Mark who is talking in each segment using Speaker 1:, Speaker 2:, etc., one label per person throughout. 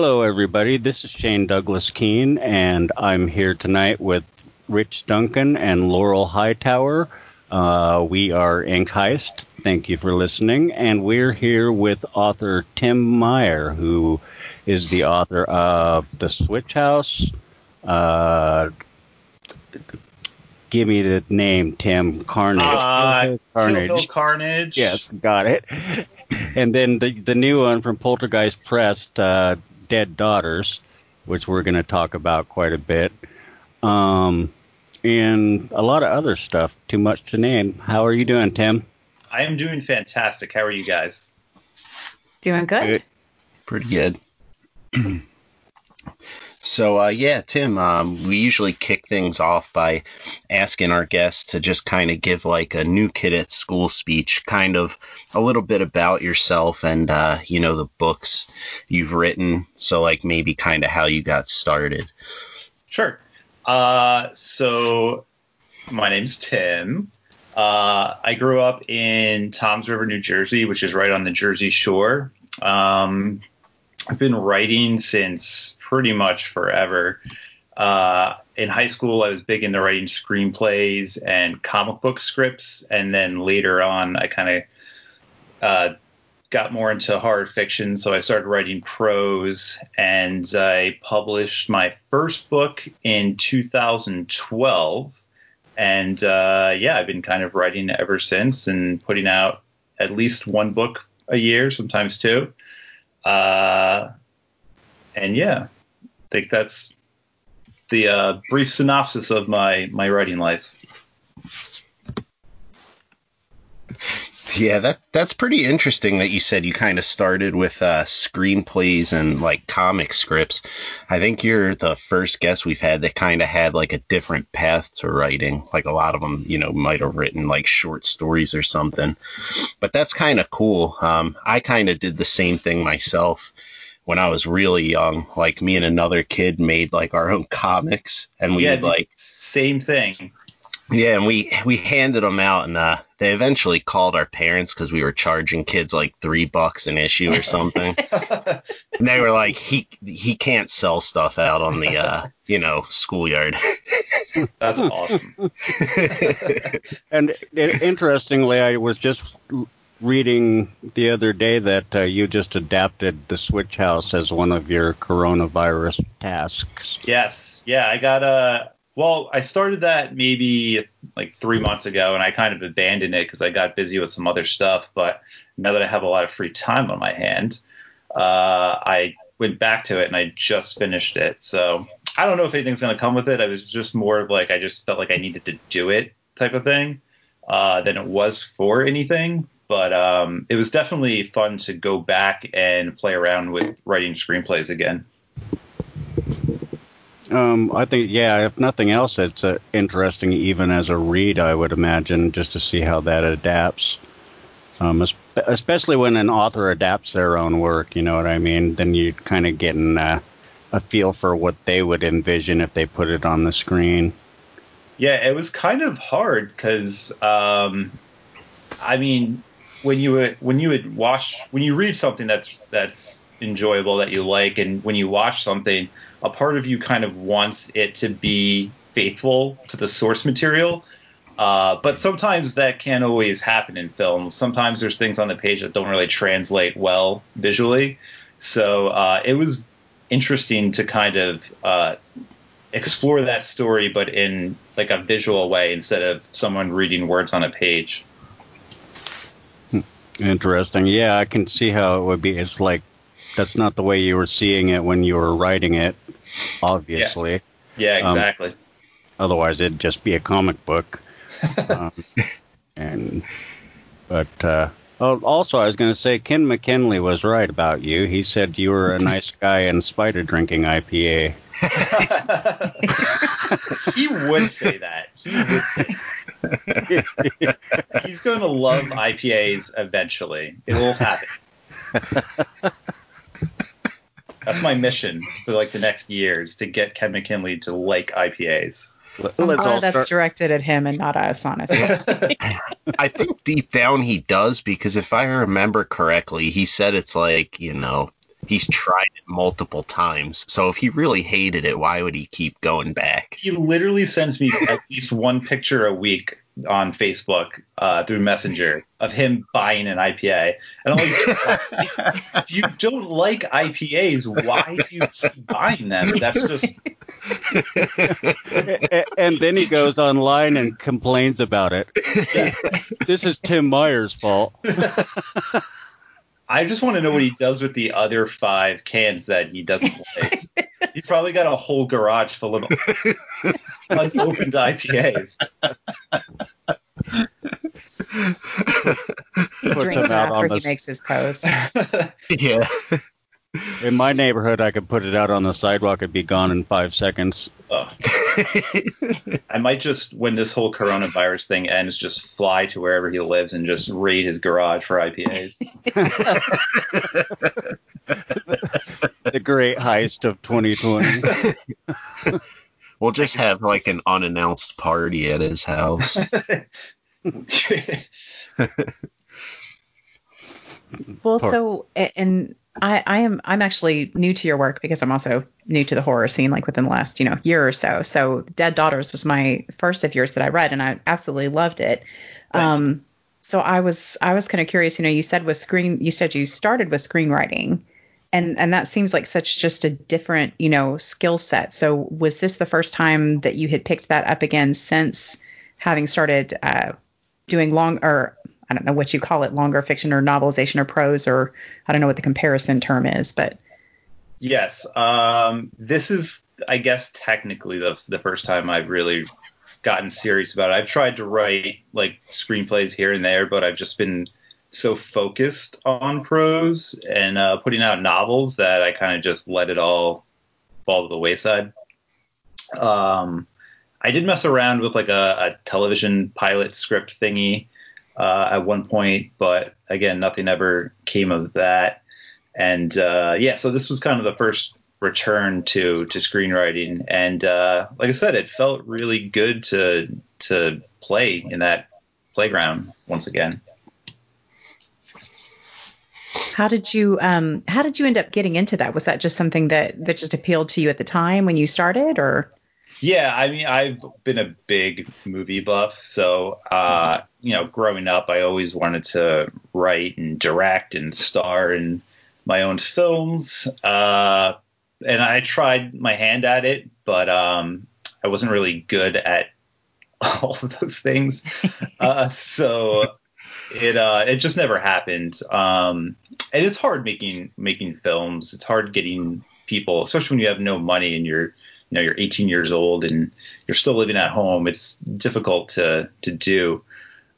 Speaker 1: Hello, everybody. This is Shane Douglas Keene, and I'm here tonight with Rich Duncan and Laurel Hightower. Uh, we are Ink Heist. Thank you for listening. And we're here with author Tim Meyer, who is the author of The Switch House. Uh, give me the name, Tim. Carnage.
Speaker 2: Uh,
Speaker 1: Carnage.
Speaker 2: Carnage.
Speaker 1: Yes, got it. And then the the new one from Poltergeist Press, uh, Dead Daughters, which we're going to talk about quite a bit, um, and a lot of other stuff. Too much to name. How are you doing, Tim?
Speaker 2: I am doing fantastic. How are you guys?
Speaker 3: Doing good.
Speaker 4: Pretty good. so, uh, yeah, Tim, um, we usually kick things off by asking our guests to just kind of give like a new kid at school speech, kind of a little bit about yourself and, uh, you know, the books you've written. So, like, maybe kind of how you got started.
Speaker 2: Sure. Uh, so, my name's Tim. Uh, I grew up in Toms River, New Jersey, which is right on the Jersey Shore. Um, I've been writing since pretty much forever. Uh, in high school, I was big into writing screenplays and comic book scripts, and then later on, I kind of uh, got more into horror fiction, so I started writing prose, and I published my first book in 2012. And uh, yeah, I've been kind of writing ever since and putting out at least one book a year, sometimes two. Uh, and yeah, think that's the uh, brief synopsis of my my writing life.
Speaker 4: Yeah, that that's pretty interesting that you said you kind of started with uh, screenplays and like comic scripts. I think you're the first guest we've had that kind of had like a different path to writing. Like a lot of them, you know, might have written like short stories or something. But that's kind of cool. Um, I kind of did the same thing myself when I was really young. Like me and another kid made like our own comics, and we
Speaker 2: yeah,
Speaker 4: would like
Speaker 2: same thing.
Speaker 4: yeah, and we we handed them out, and uh, they eventually called our parents because we were charging kids like three bucks an issue or something. and they were like, he he can't sell stuff out on the uh, you know schoolyard.
Speaker 2: That's awesome.
Speaker 1: And i- interestingly, I was just l- reading the other day that uh, you just adapted the Switch House as one of your coronavirus tasks.
Speaker 2: Yes, yeah, I got a. Well, I started that maybe like three months ago, and I kind of abandoned it because I got busy with some other stuff. But now that I have a lot of free time on my hand, uh, I went back to it and I just finished it. So I don't know if anything's gonna come with it. I was just more of like I just felt like I needed to do it type of thing uh, than it was for anything. But um, it was definitely fun to go back and play around with writing screenplays again.
Speaker 1: Um, I think, yeah, if nothing else, it's uh, interesting even as a read, I would imagine, just to see how that adapts. Um, especially when an author adapts their own work, you know what I mean? Then you kind of get an, uh, a feel for what they would envision if they put it on the screen.
Speaker 2: Yeah, it was kind of hard because, um, I mean, when you when you would watch when you read something that's that's enjoyable that you like, and when you watch something, a part of you kind of wants it to be faithful to the source material. Uh, but sometimes that can't always happen in film. Sometimes there's things on the page that don't really translate well visually. So uh, it was interesting to kind of uh, explore that story, but in like a visual way instead of someone reading words on a page.
Speaker 1: Interesting. Yeah, I can see how it would be. It's like that's not the way you were seeing it when you were writing it, obviously.
Speaker 2: Yeah,
Speaker 1: Um,
Speaker 2: exactly.
Speaker 1: Otherwise, it'd just be a comic book. um, and but uh, oh, also, I was going to say Ken McKinley was right about you. He said you were a nice guy in spite of drinking IPA.
Speaker 2: he would say that. He would say He's going to love IPAs eventually. It will happen. That's my mission for like the next years to get Ken McKinley to like IPAs.
Speaker 1: Let's
Speaker 3: I'm
Speaker 1: all
Speaker 3: glad that's
Speaker 1: start.
Speaker 3: directed at him and not us, honestly.
Speaker 4: I think deep down he does because if I remember correctly, he said it's like you know He's tried it multiple times. So if he really hated it, why would he keep going back?
Speaker 2: He literally sends me at least one picture a week on Facebook uh, through Messenger of him buying an IPA. And I'm like, if you don't like IPAs, why do you keep buying them? That's just.
Speaker 1: and then he goes online and complains about it. this is Tim Meyer's fault.
Speaker 2: I just want to know what he does with the other five cans that he doesn't like. He's probably got a whole garage full of unopened IPAs.
Speaker 3: he drinks it after he makes his post.
Speaker 4: yeah.
Speaker 1: In my neighborhood, I could put it out on the sidewalk; it'd be gone in five seconds. Oh.
Speaker 2: I might just, when this whole coronavirus thing ends, just fly to wherever he lives and just raid his garage for IPAs.
Speaker 1: the great heist of 2020.
Speaker 4: we'll just have like an unannounced party at his house.
Speaker 3: Well, so and I, I am I'm actually new to your work because I'm also new to the horror scene, like within the last you know year or so. So Dead Daughters was my first of yours that I read, and I absolutely loved it. Um, so I was I was kind of curious. You know, you said with screen you said you started with screenwriting, and and that seems like such just a different you know skill set. So was this the first time that you had picked that up again since having started uh, doing long or I don't know what you call it, longer fiction or novelization or prose, or I don't know what the comparison term is, but.
Speaker 2: Yes, um, this is, I guess, technically the the first time I've really gotten serious about it. I've tried to write like screenplays here and there, but I've just been so focused on prose and uh, putting out novels that I kind of just let it all fall to the wayside. Um, I did mess around with like a, a television pilot script thingy uh, at one point, but again, nothing ever came of that. And uh, yeah, so this was kind of the first return to to screenwriting, and uh, like I said, it felt really good to to play in that playground once again.
Speaker 3: How did you um how did you end up getting into that? Was that just something that that just appealed to you at the time when you started or
Speaker 2: yeah, I mean, I've been a big movie buff, so uh, you know, growing up, I always wanted to write and direct and star in my own films. Uh, and I tried my hand at it, but um, I wasn't really good at all of those things. uh, so it uh, it just never happened. Um, and it's hard making making films. It's hard getting people, especially when you have no money and you're you know you're 18 years old and you're still living at home. It's difficult to to do,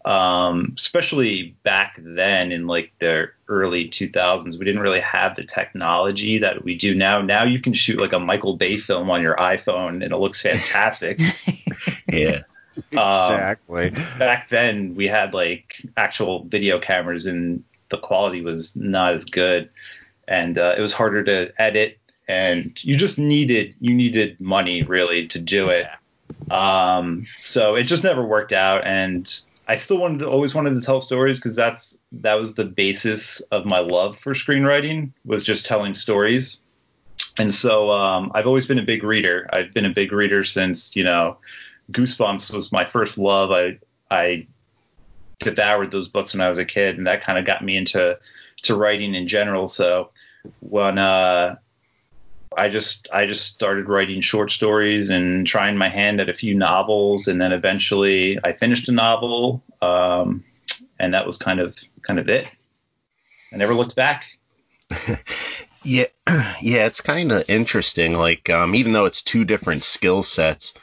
Speaker 2: um, especially back then in like the early 2000s. We didn't really have the technology that we do now. Now you can shoot like a Michael Bay film on your iPhone and it looks fantastic.
Speaker 4: yeah.
Speaker 1: Um, exactly.
Speaker 2: Back then, we had like actual video cameras, and the quality was not as good, and uh, it was harder to edit and you just needed you needed money really to do it. Um, so it just never worked out, and I still wanted to always wanted to tell stories because that's that was the basis of my love for screenwriting was just telling stories. And so um, I've always been a big reader. I've been a big reader since you know Goosebumps was my first love. I I devoured those books when I was a kid, and that kind of got me into to writing in general. So when uh, I just I just started writing short stories and trying my hand at a few novels, and then eventually I finished a novel, um, and that was kind of kind of it. I never looked back.
Speaker 4: yeah, yeah, it's kind of interesting. Like, um, even though it's two different skill sets,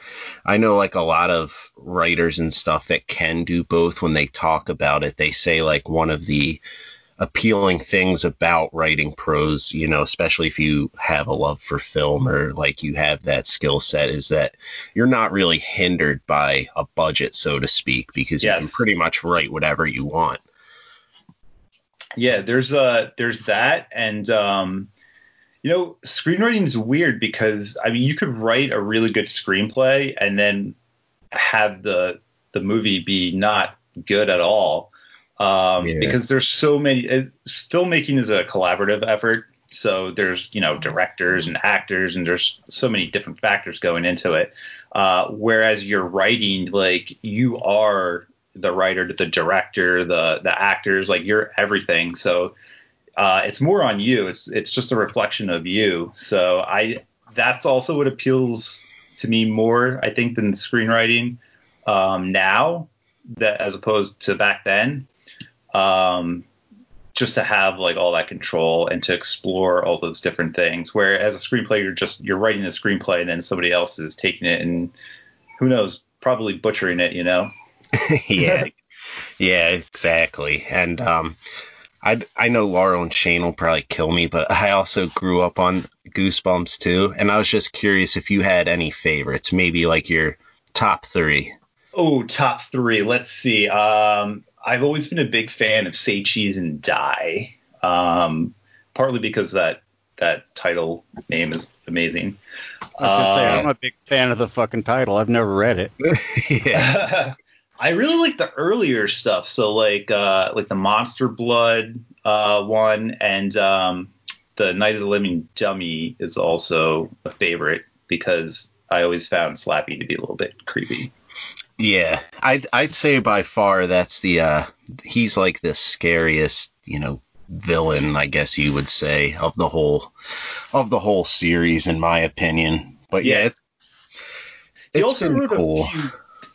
Speaker 4: I know like a lot of writers and stuff that can do both. When they talk about it, they say like one of the appealing things about writing prose, you know, especially if you have a love for film or like you have that skill set, is that you're not really hindered by a budget, so to speak, because yes. you can pretty much write whatever you want.
Speaker 2: Yeah, there's uh there's that and um you know, screenwriting is weird because I mean you could write a really good screenplay and then have the the movie be not good at all um, yeah. because there's so many. Filmmaking is a collaborative effort, So there's you know directors and actors, and there's so many different factors going into it. Uh, whereas you're writing, like you are the writer, the director, the the actors, like you're everything. So uh, it's more on you. It's it's just a reflection of you. So I that's also what appeals to me more, I think, than screenwriting um, now, that as opposed to back then. Um, just to have like all that control and to explore all those different things. Where as a screenplay, you're just you're writing a screenplay and then somebody else is taking it and who knows, probably butchering it, you know.
Speaker 4: yeah, yeah, exactly. And um, I I know Laurel and Shane will probably kill me, but I also grew up on Goosebumps too, and I was just curious if you had any favorites, maybe like your top three.
Speaker 2: Oh, top three. Let's see. Um, I've always been a big fan of Say Cheese and Die, um, partly because that that title name is amazing.
Speaker 1: I was say, I'm uh, a big fan of the fucking title. I've never read it.
Speaker 2: yeah. I really like the earlier stuff. So like uh, like the Monster Blood uh, one and um, the Night of the Living Dummy is also a favorite because I always found Slappy to be a little bit creepy.
Speaker 4: Yeah, I'd I'd say by far that's the uh, he's like the scariest you know villain I guess you would say of the whole of the whole series in my opinion. But yeah, yeah it's,
Speaker 2: it's also wrote cool. few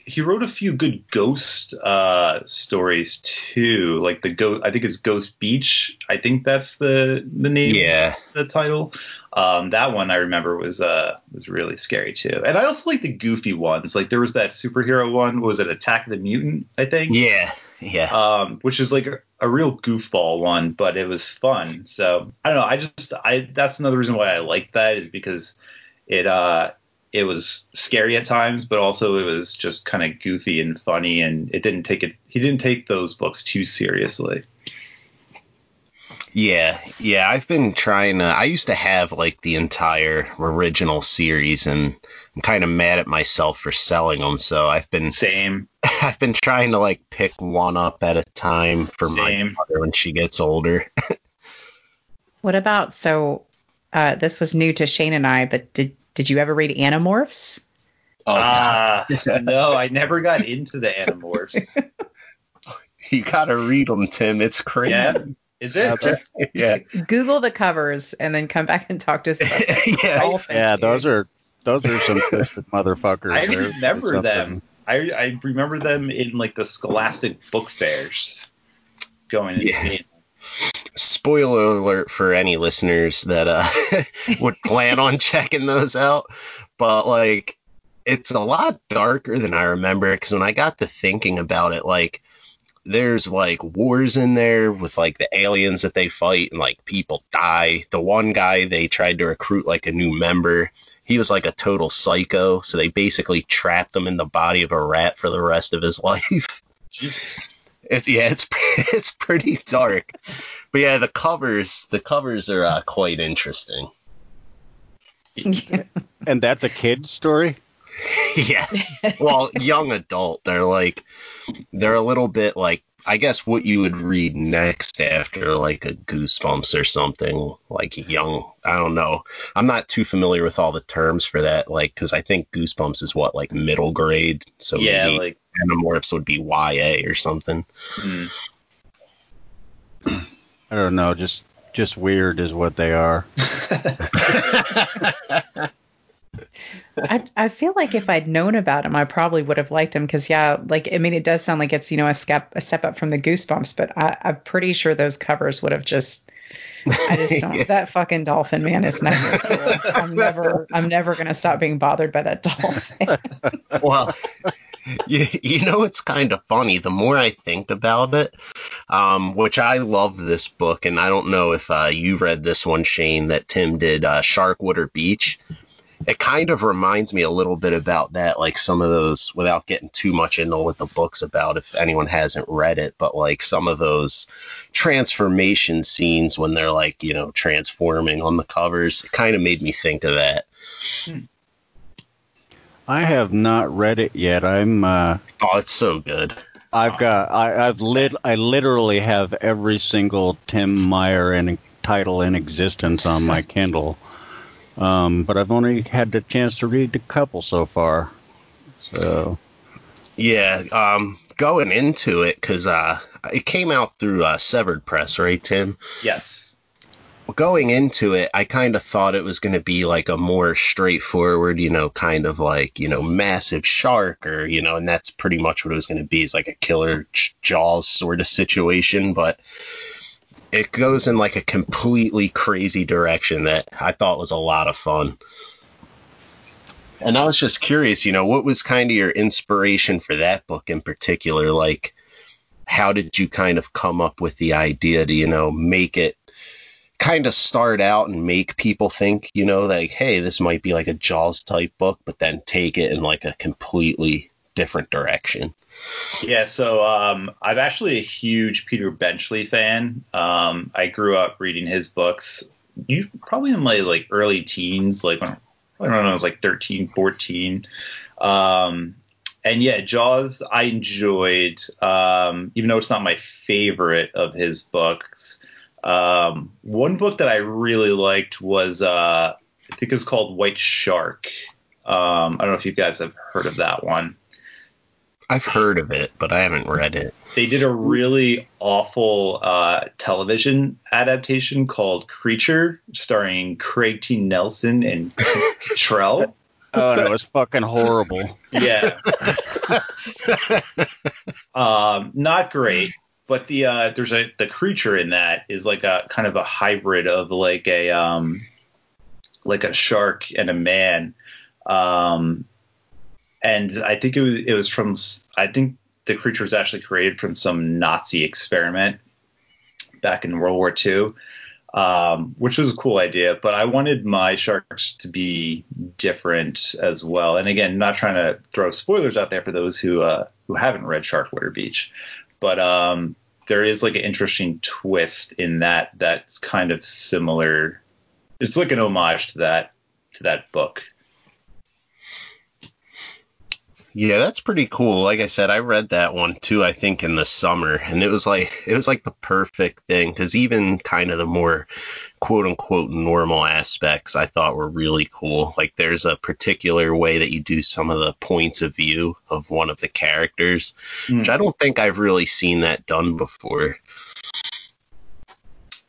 Speaker 2: he wrote a few good ghost uh, stories too, like the ghost. I think it's Ghost Beach. I think that's the the name.
Speaker 4: Yeah.
Speaker 2: The title. Um, that one I remember was uh was really scary too. And I also like the goofy ones. Like there was that superhero one. Was it Attack of the Mutant? I think.
Speaker 4: Yeah. Yeah.
Speaker 2: Um, which is like a, a real goofball one, but it was fun. So I don't know. I just I that's another reason why I like that is because it uh it was scary at times, but also it was just kind of goofy and funny, and it didn't take it. He didn't take those books too seriously.
Speaker 4: Yeah, yeah, I've been trying to. I used to have like the entire original series, and I'm kind of mad at myself for selling them. So I've been
Speaker 2: same.
Speaker 4: I've been trying to like pick one up at a time for same. my mother when she gets older.
Speaker 3: what about so? Uh, this was new to Shane and I, but did did you ever read Animorphs?
Speaker 2: Oh, uh, no, I never got into the Animorphs.
Speaker 4: you gotta read them, Tim. It's crazy.
Speaker 2: Yeah. Is it?
Speaker 3: Just yeah. Google the covers and then come back and talk to us
Speaker 1: yeah, yeah, those are those are some twisted motherfuckers.
Speaker 2: I remember them. I I remember them in like the Scholastic book fairs going yeah
Speaker 4: spoiler alert for any listeners that uh, would plan on checking those out. But like, it's a lot darker than I remember because when I got to thinking about it, like, there's like wars in there with like the aliens that they fight and like people die. The one guy they tried to recruit like a new member. He was like a total psycho, so they basically trapped him in the body of a rat for the rest of his life.
Speaker 2: Jesus.
Speaker 4: It's yeah, it's it's pretty dark, but yeah, the covers the covers are uh, quite interesting.
Speaker 1: and that's a kid's story.
Speaker 4: yes. Well, young adult. They're like they're a little bit like I guess what you would read next after like a Goosebumps or something like young. I don't know. I'm not too familiar with all the terms for that, like because I think Goosebumps is what like middle grade. So
Speaker 2: yeah, like
Speaker 4: Animorphs would be YA or something.
Speaker 2: Mm.
Speaker 1: I don't know. Just just weird is what they are.
Speaker 3: I I feel like if I'd known about him, I probably would have liked him because yeah, like I mean, it does sound like it's you know a step a step up from the Goosebumps, but I, I'm pretty sure those covers would have just. I just don't. yeah. That fucking dolphin man is never. Cool. I'm never. I'm never gonna stop being bothered by that dolphin.
Speaker 4: well, you, you know it's kind of funny. The more I think about it, um, which I love this book, and I don't know if uh, you read this one, Shane, that Tim did, uh, Sharkwater Beach it kind of reminds me a little bit about that, like some of those, without getting too much into what the book's about, if anyone hasn't read it, but like some of those transformation scenes when they're like, you know, transforming on the covers, it kind of made me think of that.
Speaker 1: I have not read it yet. I'm. Uh,
Speaker 4: oh, it's so good.
Speaker 1: I've got. I, I've lit. I literally have every single Tim Meyer and title in existence on my Kindle. Um, but I've only had the chance to read a couple so far. So
Speaker 4: Yeah, um, going into it because uh, it came out through uh, Severed Press, right, Tim?
Speaker 2: Yes.
Speaker 4: Going into it, I kind of thought it was going to be like a more straightforward, you know, kind of like you know, massive shark, or you know, and that's pretty much what it was going to be, is like a killer Jaws sort of situation, but it goes in like a completely crazy direction that I thought was a lot of fun. And I was just curious, you know, what was kind of your inspiration for that book in particular? Like, how did you kind of come up with the idea to, you know, make it kind of start out and make people think, you know, like, hey, this might be like a Jaws type book, but then take it in like a completely different direction?
Speaker 2: Yeah, so um, I'm actually a huge Peter Benchley fan. Um, I grew up reading his books. You probably in my like early teens, like when know, I was like 13, 14. Um, and yeah, Jaws I enjoyed, um, even though it's not my favorite of his books. Um, one book that I really liked was uh, I think it's called White Shark. Um, I don't know if you guys have heard of that one.
Speaker 4: I've heard of it, but I haven't read it.
Speaker 2: They did a really awful uh, television adaptation called Creature, starring Craig T. Nelson and Trell.
Speaker 1: Oh, and it was fucking horrible.
Speaker 2: Yeah. um, not great, but the uh, there's a the creature in that is like a kind of a hybrid of like a um, like a shark and a man. Um, and I think it was it was from I think the creature was actually created from some Nazi experiment back in World War II, um, which was a cool idea. But I wanted my sharks to be different as well. And again, not trying to throw spoilers out there for those who uh, who haven't read Sharkwater Beach, but um, there is like an interesting twist in that that's kind of similar. It's like an homage to that to that book.
Speaker 4: Yeah, that's pretty cool. Like I said, I read that one too. I think in the summer, and it was like it was like the perfect thing because even kind of the more quote unquote normal aspects I thought were really cool. Like there's a particular way that you do some of the points of view of one of the characters, mm. which I don't think I've really seen that done before.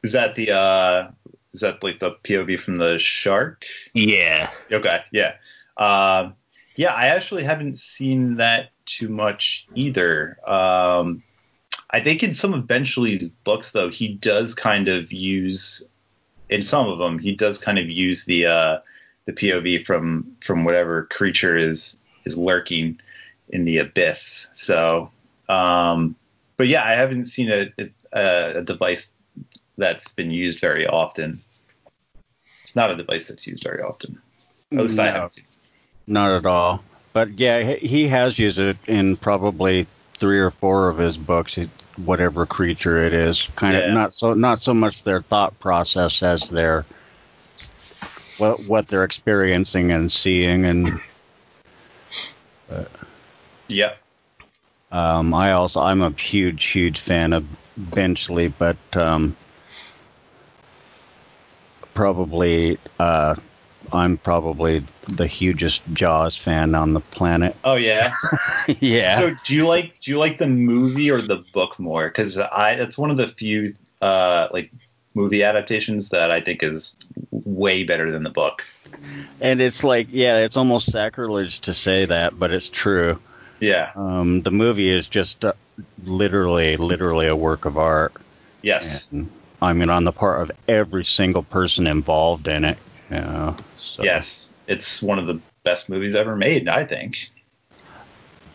Speaker 2: Is that the uh is that like the POV from the shark?
Speaker 4: Yeah.
Speaker 2: Okay. Yeah. Uh, yeah, I actually haven't seen that too much either. Um, I think in some of Benchley's books, though, he does kind of use, in some of them, he does kind of use the uh, the POV from from whatever creature is is lurking in the abyss. So, um, but yeah, I haven't seen a, a, a device that's been used very often. It's not a device that's used very often. At least no. I haven't seen.
Speaker 1: Not at all. But yeah, he has used it in probably three or four of his books. Whatever creature it is, kind yeah. of not so not so much their thought process as their what what they're experiencing and seeing and.
Speaker 2: Uh, yep.
Speaker 1: Um, I also I'm a huge huge fan of Benchley, but um, probably uh, I'm probably the hugest Jaws fan on the planet.
Speaker 2: Oh yeah.
Speaker 1: yeah.
Speaker 2: So do you like do you like the movie or the book more? Because I it's one of the few uh, like movie adaptations that I think is way better than the book.
Speaker 1: And it's like yeah, it's almost sacrilege to say that, but it's true.
Speaker 2: Yeah.
Speaker 1: Um, the movie is just uh, literally literally a work of art.
Speaker 2: Yes.
Speaker 1: And, I mean, on the part of every single person involved in it. Yeah.
Speaker 2: So. Yes, it's one of the best movies ever made, I think.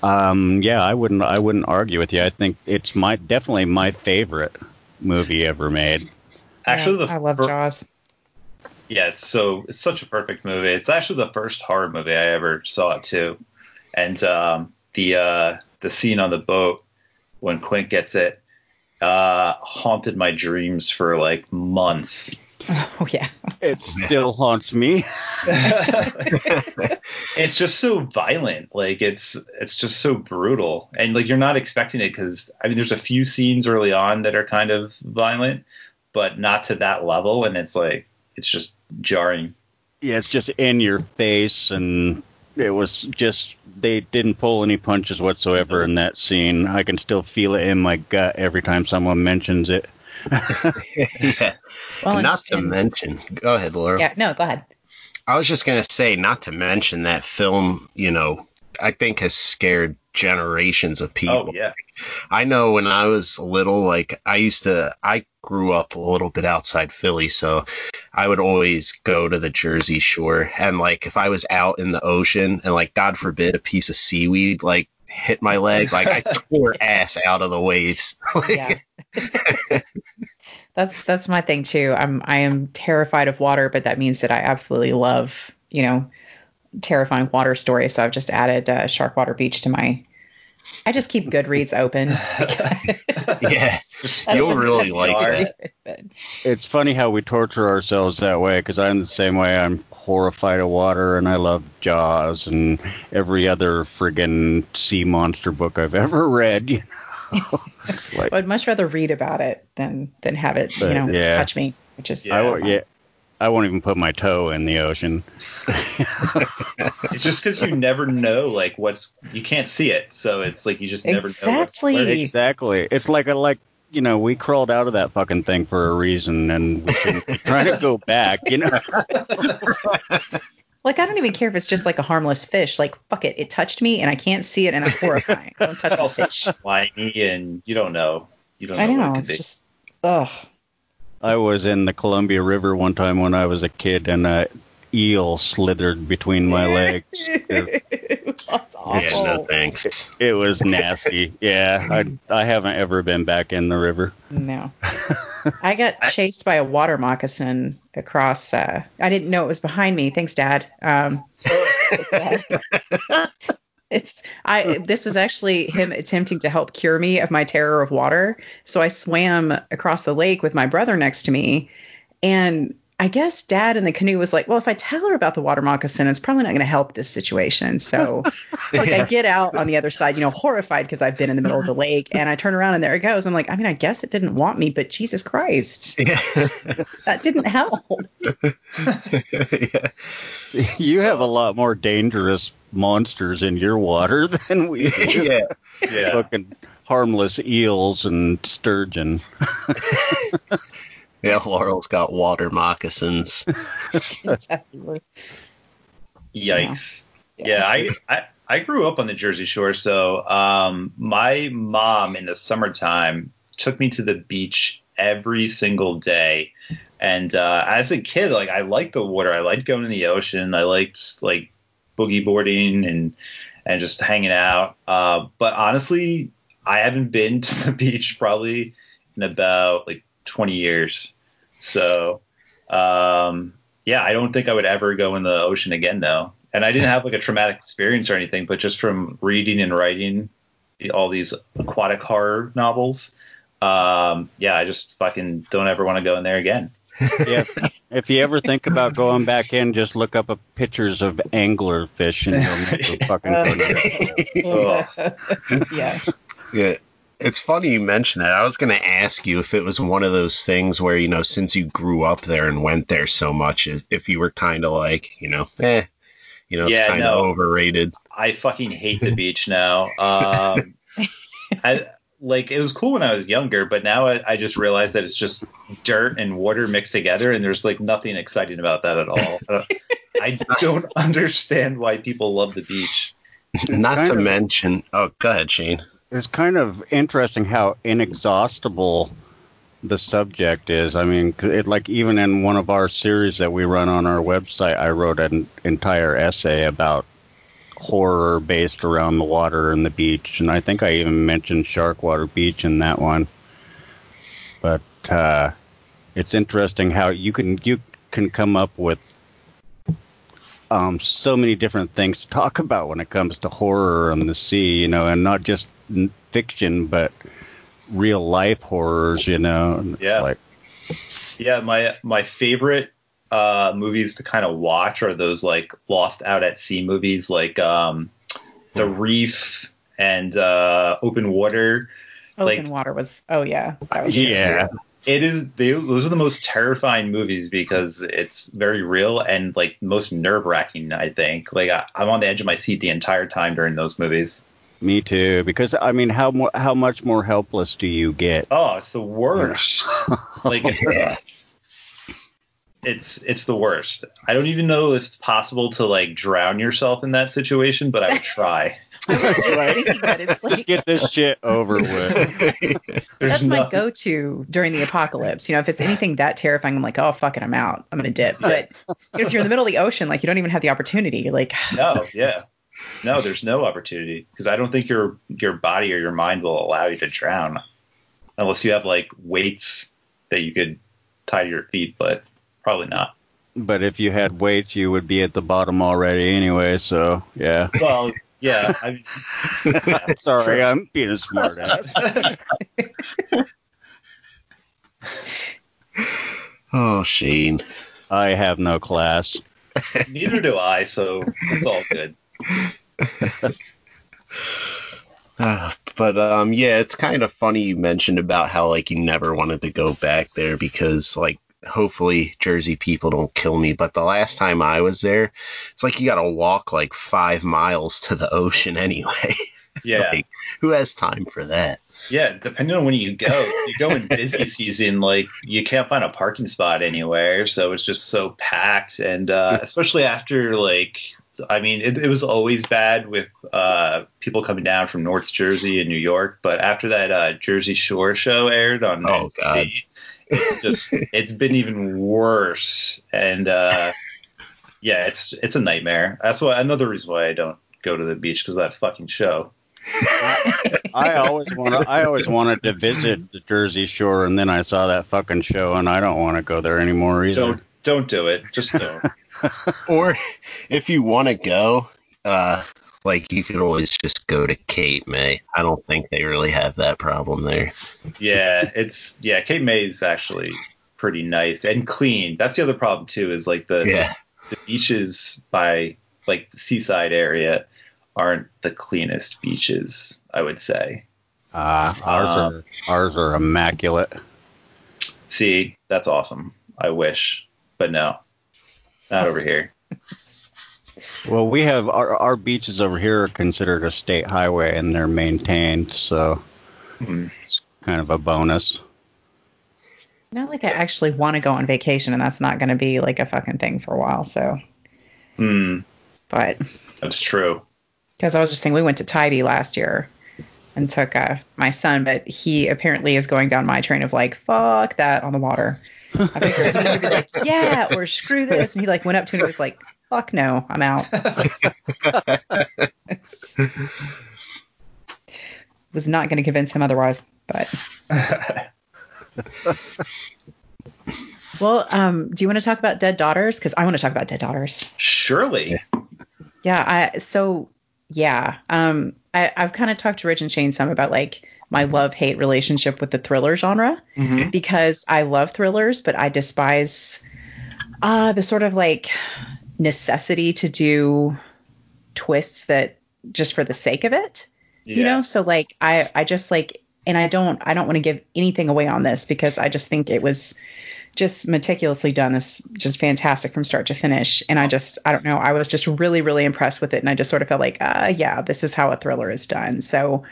Speaker 1: Um, yeah, I wouldn't I wouldn't argue with you. I think it's my definitely my favorite movie ever made.
Speaker 2: Actually,
Speaker 3: yeah, I love Jaws.
Speaker 2: Yeah, it's so it's such a perfect movie. It's actually the first horror movie I ever saw too, and um, the uh, the scene on the boat when Quint gets it uh, haunted my dreams for like months.
Speaker 3: Oh yeah.
Speaker 1: It oh, still haunts me.
Speaker 2: it's just so violent. Like it's it's just so brutal, and like you're not expecting it because I mean there's a few scenes early on that are kind of violent, but not to that level. And it's like it's just jarring.
Speaker 1: Yeah, it's just in your face, and it was just they didn't pull any punches whatsoever in that scene. I can still feel it in my gut every time someone mentions it.
Speaker 4: yeah.
Speaker 3: Well,
Speaker 4: not to
Speaker 3: and-
Speaker 4: mention, go ahead, Laura.
Speaker 3: Yeah, no, go ahead.
Speaker 4: I was just gonna say, not to mention that film, you know, I think has scared generations of oh, people.
Speaker 2: Oh yeah.
Speaker 4: I know when I was little, like I used to, I grew up a little bit outside Philly, so I would always go to the Jersey Shore, and like if I was out in the ocean, and like God forbid a piece of seaweed like hit my leg, like I tore ass out of the waves.
Speaker 3: Yeah. that's that's my thing too. I'm I am terrified of water, but that means that I absolutely love, you know, terrifying water stories. So I've just added uh, Sharkwater Beach to my. I just keep Goodreads open.
Speaker 4: yeah, you'll really like
Speaker 2: it.
Speaker 4: it.
Speaker 1: It's funny how we torture ourselves that way because I'm the same way. I'm horrified of water and I love Jaws and every other friggin' sea monster book I've ever read. You know? like,
Speaker 3: I'd much rather read about it than than have it, you know,
Speaker 1: yeah.
Speaker 3: touch me, which is
Speaker 1: I,
Speaker 3: uh,
Speaker 1: won't- yeah, I won't even put my toe in the ocean.
Speaker 2: It's just because you never know like what's you can't see it, so it's like you just never know.
Speaker 3: Exactly.
Speaker 1: exactly. It's like a like you know we crawled out of that fucking thing for a reason and we shouldn't be trying to go back. You know.
Speaker 3: Like I don't even care if it's just like a harmless fish. Like fuck it, it touched me and I can't see it and I'm horrifying. don't touch
Speaker 2: It's
Speaker 3: my
Speaker 2: all
Speaker 3: fish.
Speaker 2: slimy and you don't know. You don't know.
Speaker 3: I
Speaker 2: what it
Speaker 3: know.
Speaker 2: could
Speaker 3: It's
Speaker 2: be.
Speaker 3: just ugh.
Speaker 1: I was in the Columbia River one time when I was a kid, and a eel slithered between my legs.
Speaker 3: That's awful.
Speaker 4: Yeah, no thanks.
Speaker 1: It was nasty. Yeah, I I haven't ever been back in the river.
Speaker 3: No. I got chased by a water moccasin across. Uh, I didn't know it was behind me. Thanks, Dad. Um, it's I. This was actually him attempting to help cure me of my terror of water. So I swam across the lake with my brother next to me, and I guess Dad in the canoe was like, "Well, if I tell her about the water moccasin, it's probably not going to help this situation." So, like, I get out on the other side, you know, horrified because I've been in the middle of the lake, and I turn around and there it goes. I'm like, I mean, I guess it didn't want me, but Jesus Christ,
Speaker 4: Yeah.
Speaker 3: that didn't help.
Speaker 4: yeah.
Speaker 1: You have a lot more dangerous monsters in your water than we do.
Speaker 4: yeah.
Speaker 2: yeah.
Speaker 1: Fucking harmless eels and sturgeon.
Speaker 4: Yeah, Laurel's got water moccasins. exactly.
Speaker 2: Yikes. Yeah, I, I I grew up on the Jersey Shore, so um, my mom in the summertime took me to the beach every single day. And uh, as a kid, like I liked the water. I liked going in the ocean. I liked like boogie boarding and and just hanging out. Uh, but honestly, I haven't been to the beach probably in about like 20 years. So um, yeah, I don't think I would ever go in the ocean again though. And I didn't have like a traumatic experience or anything, but just from reading and writing all these aquatic horror novels, um, yeah, I just fucking don't ever want to go in there again.
Speaker 1: Yeah. If you ever think about going back in, just look up a pictures of anglerfish and you'll never fucking go near
Speaker 3: yeah.
Speaker 4: Yeah. It's funny you mention that. I was going to ask you if it was one of those things where, you know, since you grew up there and went there so much, if you were kind of like, you know, eh, you know, it's
Speaker 2: Yeah,
Speaker 4: kind of
Speaker 2: no.
Speaker 4: overrated.
Speaker 2: I fucking hate the beach now. Um, I like it was cool when I was younger, but now I, I just realized that it's just dirt and water mixed together, and there's like nothing exciting about that at all. I don't understand why people love the beach.
Speaker 4: Not to
Speaker 1: of-
Speaker 4: mention, oh, go ahead, Shane.
Speaker 1: It's kind of interesting how inexhaustible the subject is. I mean, it like even in one of our series that we run on our website, I wrote an entire essay about horror based around the water and the beach, and I think I even mentioned Sharkwater Beach in that one. But uh, it's interesting how you can you can come up with um, so many different things to talk about when it comes to horror and the sea, you know, and not just n- fiction, but real life horrors, you know. And it's
Speaker 2: Yeah.
Speaker 1: Like,
Speaker 2: Yeah, my my favorite uh, movies to kind of watch are those like Lost Out at Sea movies, like um, The Reef and uh, Open Water.
Speaker 3: Open
Speaker 2: Like-
Speaker 3: water was. Oh yeah. That was
Speaker 1: yeah,
Speaker 2: it is they, those are the most terrifying movies because it's very real and like most nerve wracking. I think like I, I'm on the edge of my seat the entire time during those movies.
Speaker 1: Me too, because I mean, how mo- how much more helpless do you get?
Speaker 2: Oh, it's the worst. like it's it's the worst. I don't even know if it's possible to like drown yourself in that situation, but I would try.
Speaker 3: I was just thinking that it's
Speaker 1: Just get this shit over with.
Speaker 3: That's my
Speaker 2: nothing-
Speaker 3: go-to during the apocalypse. You know, if it's anything that terrifying, I'm like, oh fuck it, I'm out. I'm gonna dip. But if you're in the middle of the ocean, like you don't even have the opportunity. You're like,
Speaker 2: No, yeah. No, there's no opportunity because I don't think your your body or your mind will allow you to drown unless you have like weights that you could tie to your feet, but probably not.
Speaker 1: But if you had weights, you would be at the bottom already anyway. So yeah.
Speaker 2: Well, yeah. I mean, yeah,
Speaker 1: Sorry. I'm being a smartass.
Speaker 4: oh, Shane.
Speaker 1: I have no class.
Speaker 2: Neither do I, so it's all good.
Speaker 4: Uh, but um, yeah, it's kind of funny you mentioned about how like you never wanted to go back there because like hopefully Jersey people don't kill me. But the last time I was there, it's like you got to walk like five miles to the ocean anyway.
Speaker 2: Yeah.
Speaker 4: like, who has time for that?
Speaker 2: Yeah, depending on when you go, you go in busy season, like you can't find a parking spot anywhere, so it's just so packed, and uh, especially after like, I mean, it, it was always bad with uh, people coming down from North Jersey and New York, but after that uh, Jersey Shore show aired on
Speaker 4: Oh,
Speaker 2: NBC,
Speaker 4: God.
Speaker 2: It's just it's been even worse, and uh, yeah, it's it's a nightmare. That's why another reason why I don't go to the beach because of that fucking show.
Speaker 1: I always want I always wanted to visit the Jersey Shore, and then I saw that fucking show, and I don't want to go there anymore either.
Speaker 2: Don't don't do it. Just don't.
Speaker 4: Or if you want to go, uh, like you could always just go to Cape May. I don't think they really have that problem there.
Speaker 2: yeah, it's yeah. Cape May is actually pretty nice and clean. That's the other problem too. Is like the
Speaker 4: Yeah.
Speaker 2: the beaches by like the seaside area aren't the cleanest beaches. I would say.
Speaker 1: Uh, ours
Speaker 2: Um,
Speaker 1: are ours are immaculate.
Speaker 2: See, that's awesome. I wish, but no, not over here.
Speaker 1: Well, we have our our beaches over here are considered a state highway, and they're maintained, so
Speaker 2: Hmm.
Speaker 1: it's kind of a bonus.
Speaker 3: not like I actually want to go on vacation, and that's not going to be like a fucking thing for a while. So,
Speaker 2: Hmm,
Speaker 3: but
Speaker 2: that's true.
Speaker 3: because I was just saying, we went to Tybee last year and took uh, my son, but he apparently is going down my train of like, fuck that on the water. I figured he would be like, yeah, or screw this, and he like went up to me and was like, fuck no, I'm out. It's- was not going to convince him otherwise, but well, um, do you want to talk about Dead Daughters? Because I want to talk about Dead Daughters.
Speaker 2: Surely.
Speaker 3: Yeah, I so yeah. Um I, I've kind of talked to Rich and Shane some about like my love hate relationship with the thriller genre because I love thrillers, but I despise uh the sort of like necessity to do twists that just for the sake of it. You know, so like I I just like and I don't I don't want to give anything away on this because I just think it was just meticulously done. This just fantastic from start to finish. And i just i don't know i was just really really impressed with it. And i just sort of felt like uh yeah this is how a thriller is done. So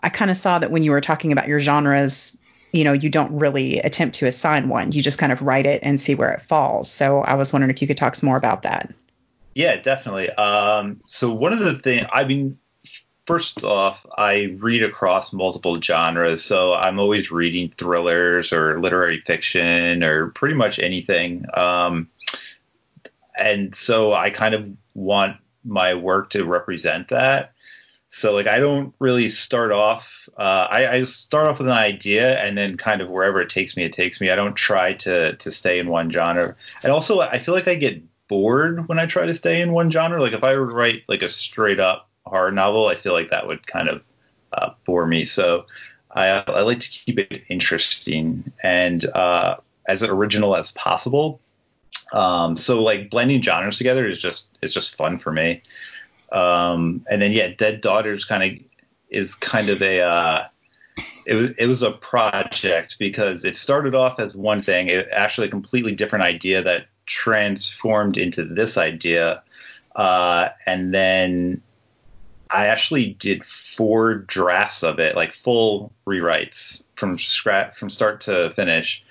Speaker 3: i kind of saw that when you were talking about your genres you know you don't really attempt to assign one you just kind of write it and see where it falls so i was wondering if you could talk some more about that
Speaker 2: Yeah, definitely. Um, so one of the things, I mean, first off, I read across multiple genres, so I'm always reading thrillers or literary fiction or pretty much anything. Um, and so I kind of want my work to represent that. So like I don't really start off. Uh, I, I start off with an idea and then kind of wherever it takes me, it takes me. I don't try to to stay in one genre. And also, I feel like I get bored when I try to stay in one genre. Like if I were to write like a straight up horror novel, I feel like that would kind of uh, bore me. So I, I like to keep it interesting and uh, as original as possible. Um, so like blending genres together is just is just fun for me. Um, and then yeah, Dead Daughters kind of is kind of a uh, it was it was a project because it started off as one thing, it, actually a completely different idea that transformed into this idea, uh, and then I actually did four drafts of it, like full rewrites from scratch from start to finish.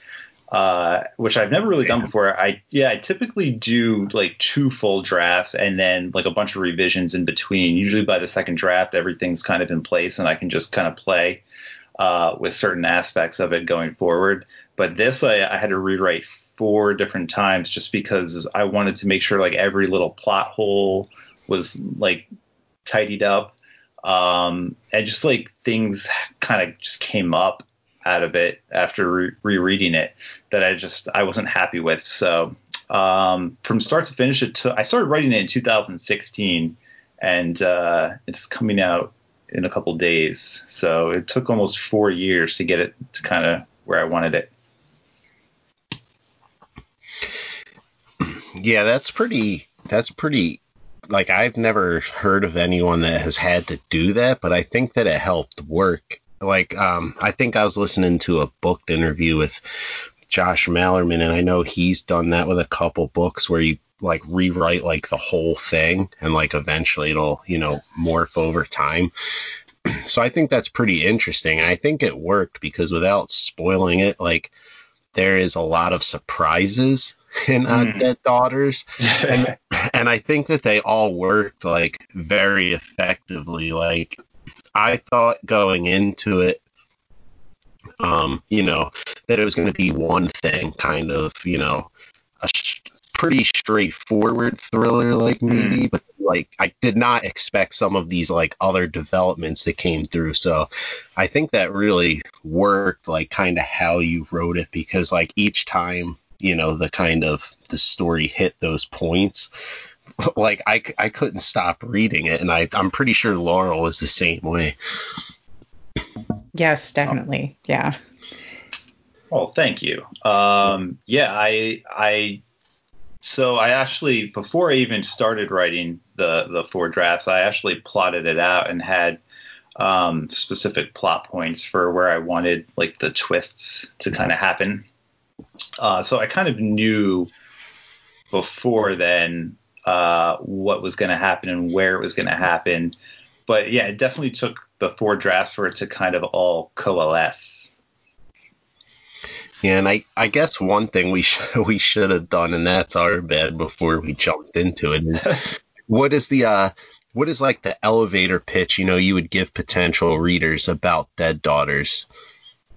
Speaker 2: Uh, which I've never really done before. I yeah, I typically do like two full drafts and then like a bunch of revisions in between. Usually by the second draft, everything's kind of in place and I can just kind of play uh, with certain aspects of it going forward. But this I, I had to rewrite four different times just because I wanted to make sure like every little plot hole was like tidied up. Um, and just like things kind of just came up out of it after re- rereading it that I just I wasn't happy with. So um, from start to finish, it took, I started writing it in 2016, and uh, it's coming out in a couple days. So it took almost four years to get it to kind of where I wanted it.
Speaker 4: Yeah, that's pretty. That's pretty. Like I've never heard of anyone that has had to do that, but I think that it helped work. Like um, I think I was listening to a booked interview with Josh Malerman, and I know he's done that with a couple books where you like rewrite like the whole thing, and like eventually it'll you know morph over time. So I think that's pretty interesting, and I think it worked because without spoiling it, like there is a lot of surprises in uh, mm. Dead Daughters, and and I think that they all worked like very effectively. Like I thought going into it, um, you know, that it was going to be one thing, kind of, you know, a sh- pretty straightforward thriller like maybe, mm. but like I did not expect some of these like other developments that came through. So I think that really worked like kind of how you wrote it because like each time, you know, the kind of the story hit those points, like I, I couldn't stop reading it and I I'm pretty sure Laurel was the same way.
Speaker 3: Yes, definitely. Yeah.
Speaker 2: Well, thank you. Um, yeah, I I so I actually before I even started writing the the four drafts, I actually plotted it out and had um, specific plot points for where I wanted like the twists to kind of happen. Uh, so I kind of knew before then uh, what was going to happen and where it was going to happen. But yeah, it definitely took the four drafts for it to kind of all coalesce.
Speaker 4: Yeah, and I, I guess one thing we sh- we should have done, and that's our bad before we jumped into it, is what is the uh what is like the elevator pitch you know you would give potential readers about Dead Daughters?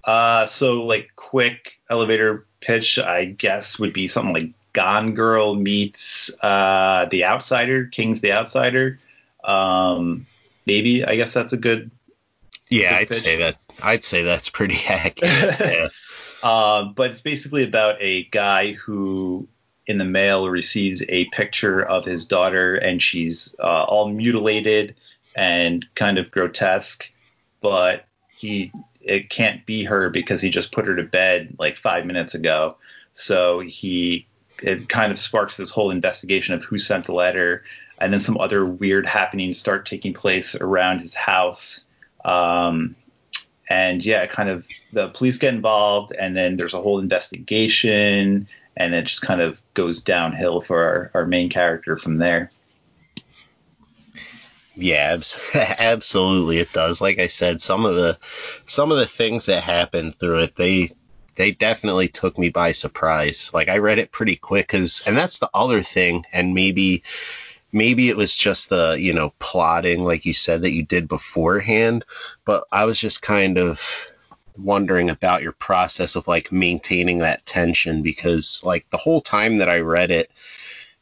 Speaker 2: Uh, so like quick elevator pitch, I guess would be something like Gone Girl meets uh, The Outsider, King's The Outsider. Um, maybe I guess that's a good.
Speaker 4: Yeah, good I'd pitch. say that. I'd say that's pretty accurate. Yeah.
Speaker 2: uh, but it's basically about a guy who, in the mail, receives a picture of his daughter, and she's uh, all mutilated and kind of grotesque, but he it can't be her because he just put her to bed like five minutes ago. So he it kind of sparks this whole investigation of who sent the letter, and then some other weird happenings start taking place around his house. Um, and yeah, kind of the police get involved, and then there's a whole investigation, and it just kind of goes downhill for our, our main character from there.
Speaker 4: Yeah, absolutely it does. Like I said, some of the some of the things that happen through it, they they definitely took me by surprise. Like I read it pretty quick cuz and that's the other thing and maybe maybe it was just the, you know, plotting like you said that you did beforehand, but I was just kind of wondering about your process of like maintaining that tension because like the whole time that I read it,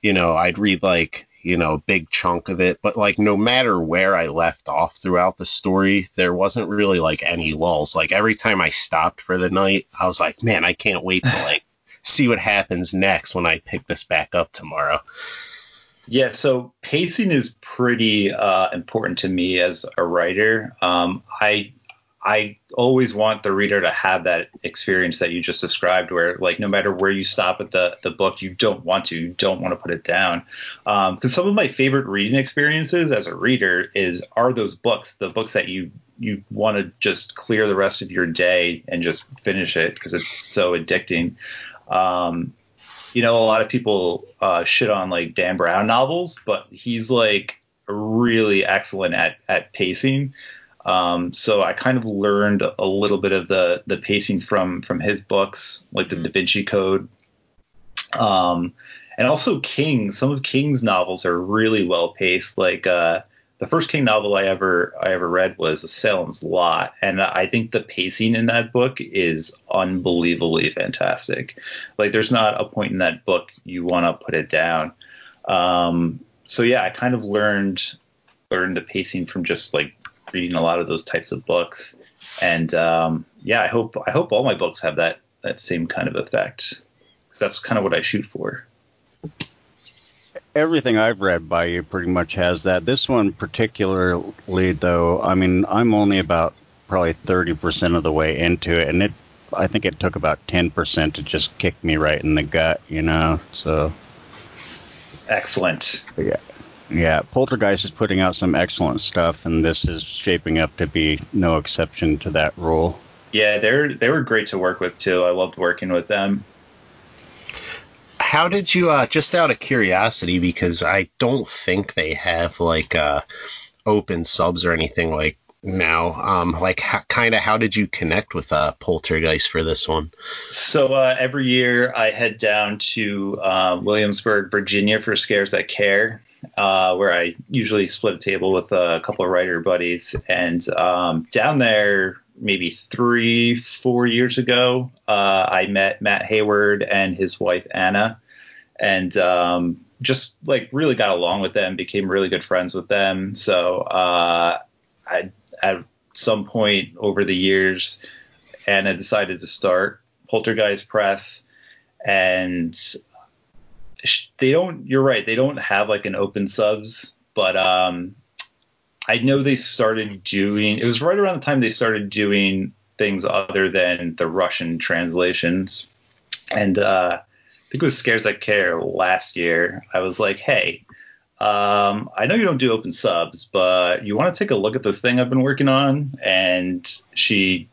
Speaker 4: you know, I'd read like you know, big chunk of it. But like no matter where I left off throughout the story, there wasn't really like any lulls. Like every time I stopped for the night, I was like, man, I can't wait to like see what happens next when I pick this back up tomorrow.
Speaker 2: Yeah, so pacing is pretty uh, important to me as a writer. Um, I I always want the reader to have that experience that you just described, where like no matter where you stop at the the book, you don't want to, you don't want to put it down. Because um, some of my favorite reading experiences as a reader is are those books, the books that you you want to just clear the rest of your day and just finish it because it's so addicting. Um, you know, a lot of people uh, shit on like Dan Brown novels, but he's like really excellent at at pacing. Um, so I kind of learned a little bit of the the pacing from from his books, like the Da Vinci Code, um, and also King. Some of King's novels are really well paced. Like uh, the first King novel I ever I ever read was Salem's Lot, and I think the pacing in that book is unbelievably fantastic. Like there's not a point in that book you want to put it down. Um, so yeah, I kind of learned learned the pacing from just like reading a lot of those types of books. And um, yeah, I hope I hope all my books have that that same kind of effect because that's kind of what I shoot for.
Speaker 1: Everything I've read by you pretty much has that. This one particularly, though, I mean, I'm only about probably 30% of the way into it, and it I think it took about 10% to just kick me right in the gut, you know. So
Speaker 2: excellent.
Speaker 1: Yeah. Yeah, Poltergeist is putting out some excellent stuff, and this is shaping up to be no exception to that rule.
Speaker 2: Yeah, they're they were great to work with too. I loved working with them.
Speaker 4: How did you, uh, just out of curiosity, because I don't think they have like uh, open subs or anything like now. Um, like, kind of, how did you connect with uh, Poltergeist for this one?
Speaker 2: So uh, every year I head down to uh, Williamsburg, Virginia, for Scares That Care, uh, where I usually split a table with a couple of writer buddies. And um, down there, maybe three, four years ago, uh, I met Matt Hayward and his wife Anna, and um, just like really got along with them, became really good friends with them. So uh, I, at some point over the years, Anna decided to start Poltergeist Press, and they don't. You're right. They don't have like an open subs, but um, I know they started doing. It was right around the time they started doing things other than the Russian translations, and uh, I think it was Scares That Care last year. I was like, hey. Um, I know you don't do open subs, but you want to take a look at this thing I've been working on? And she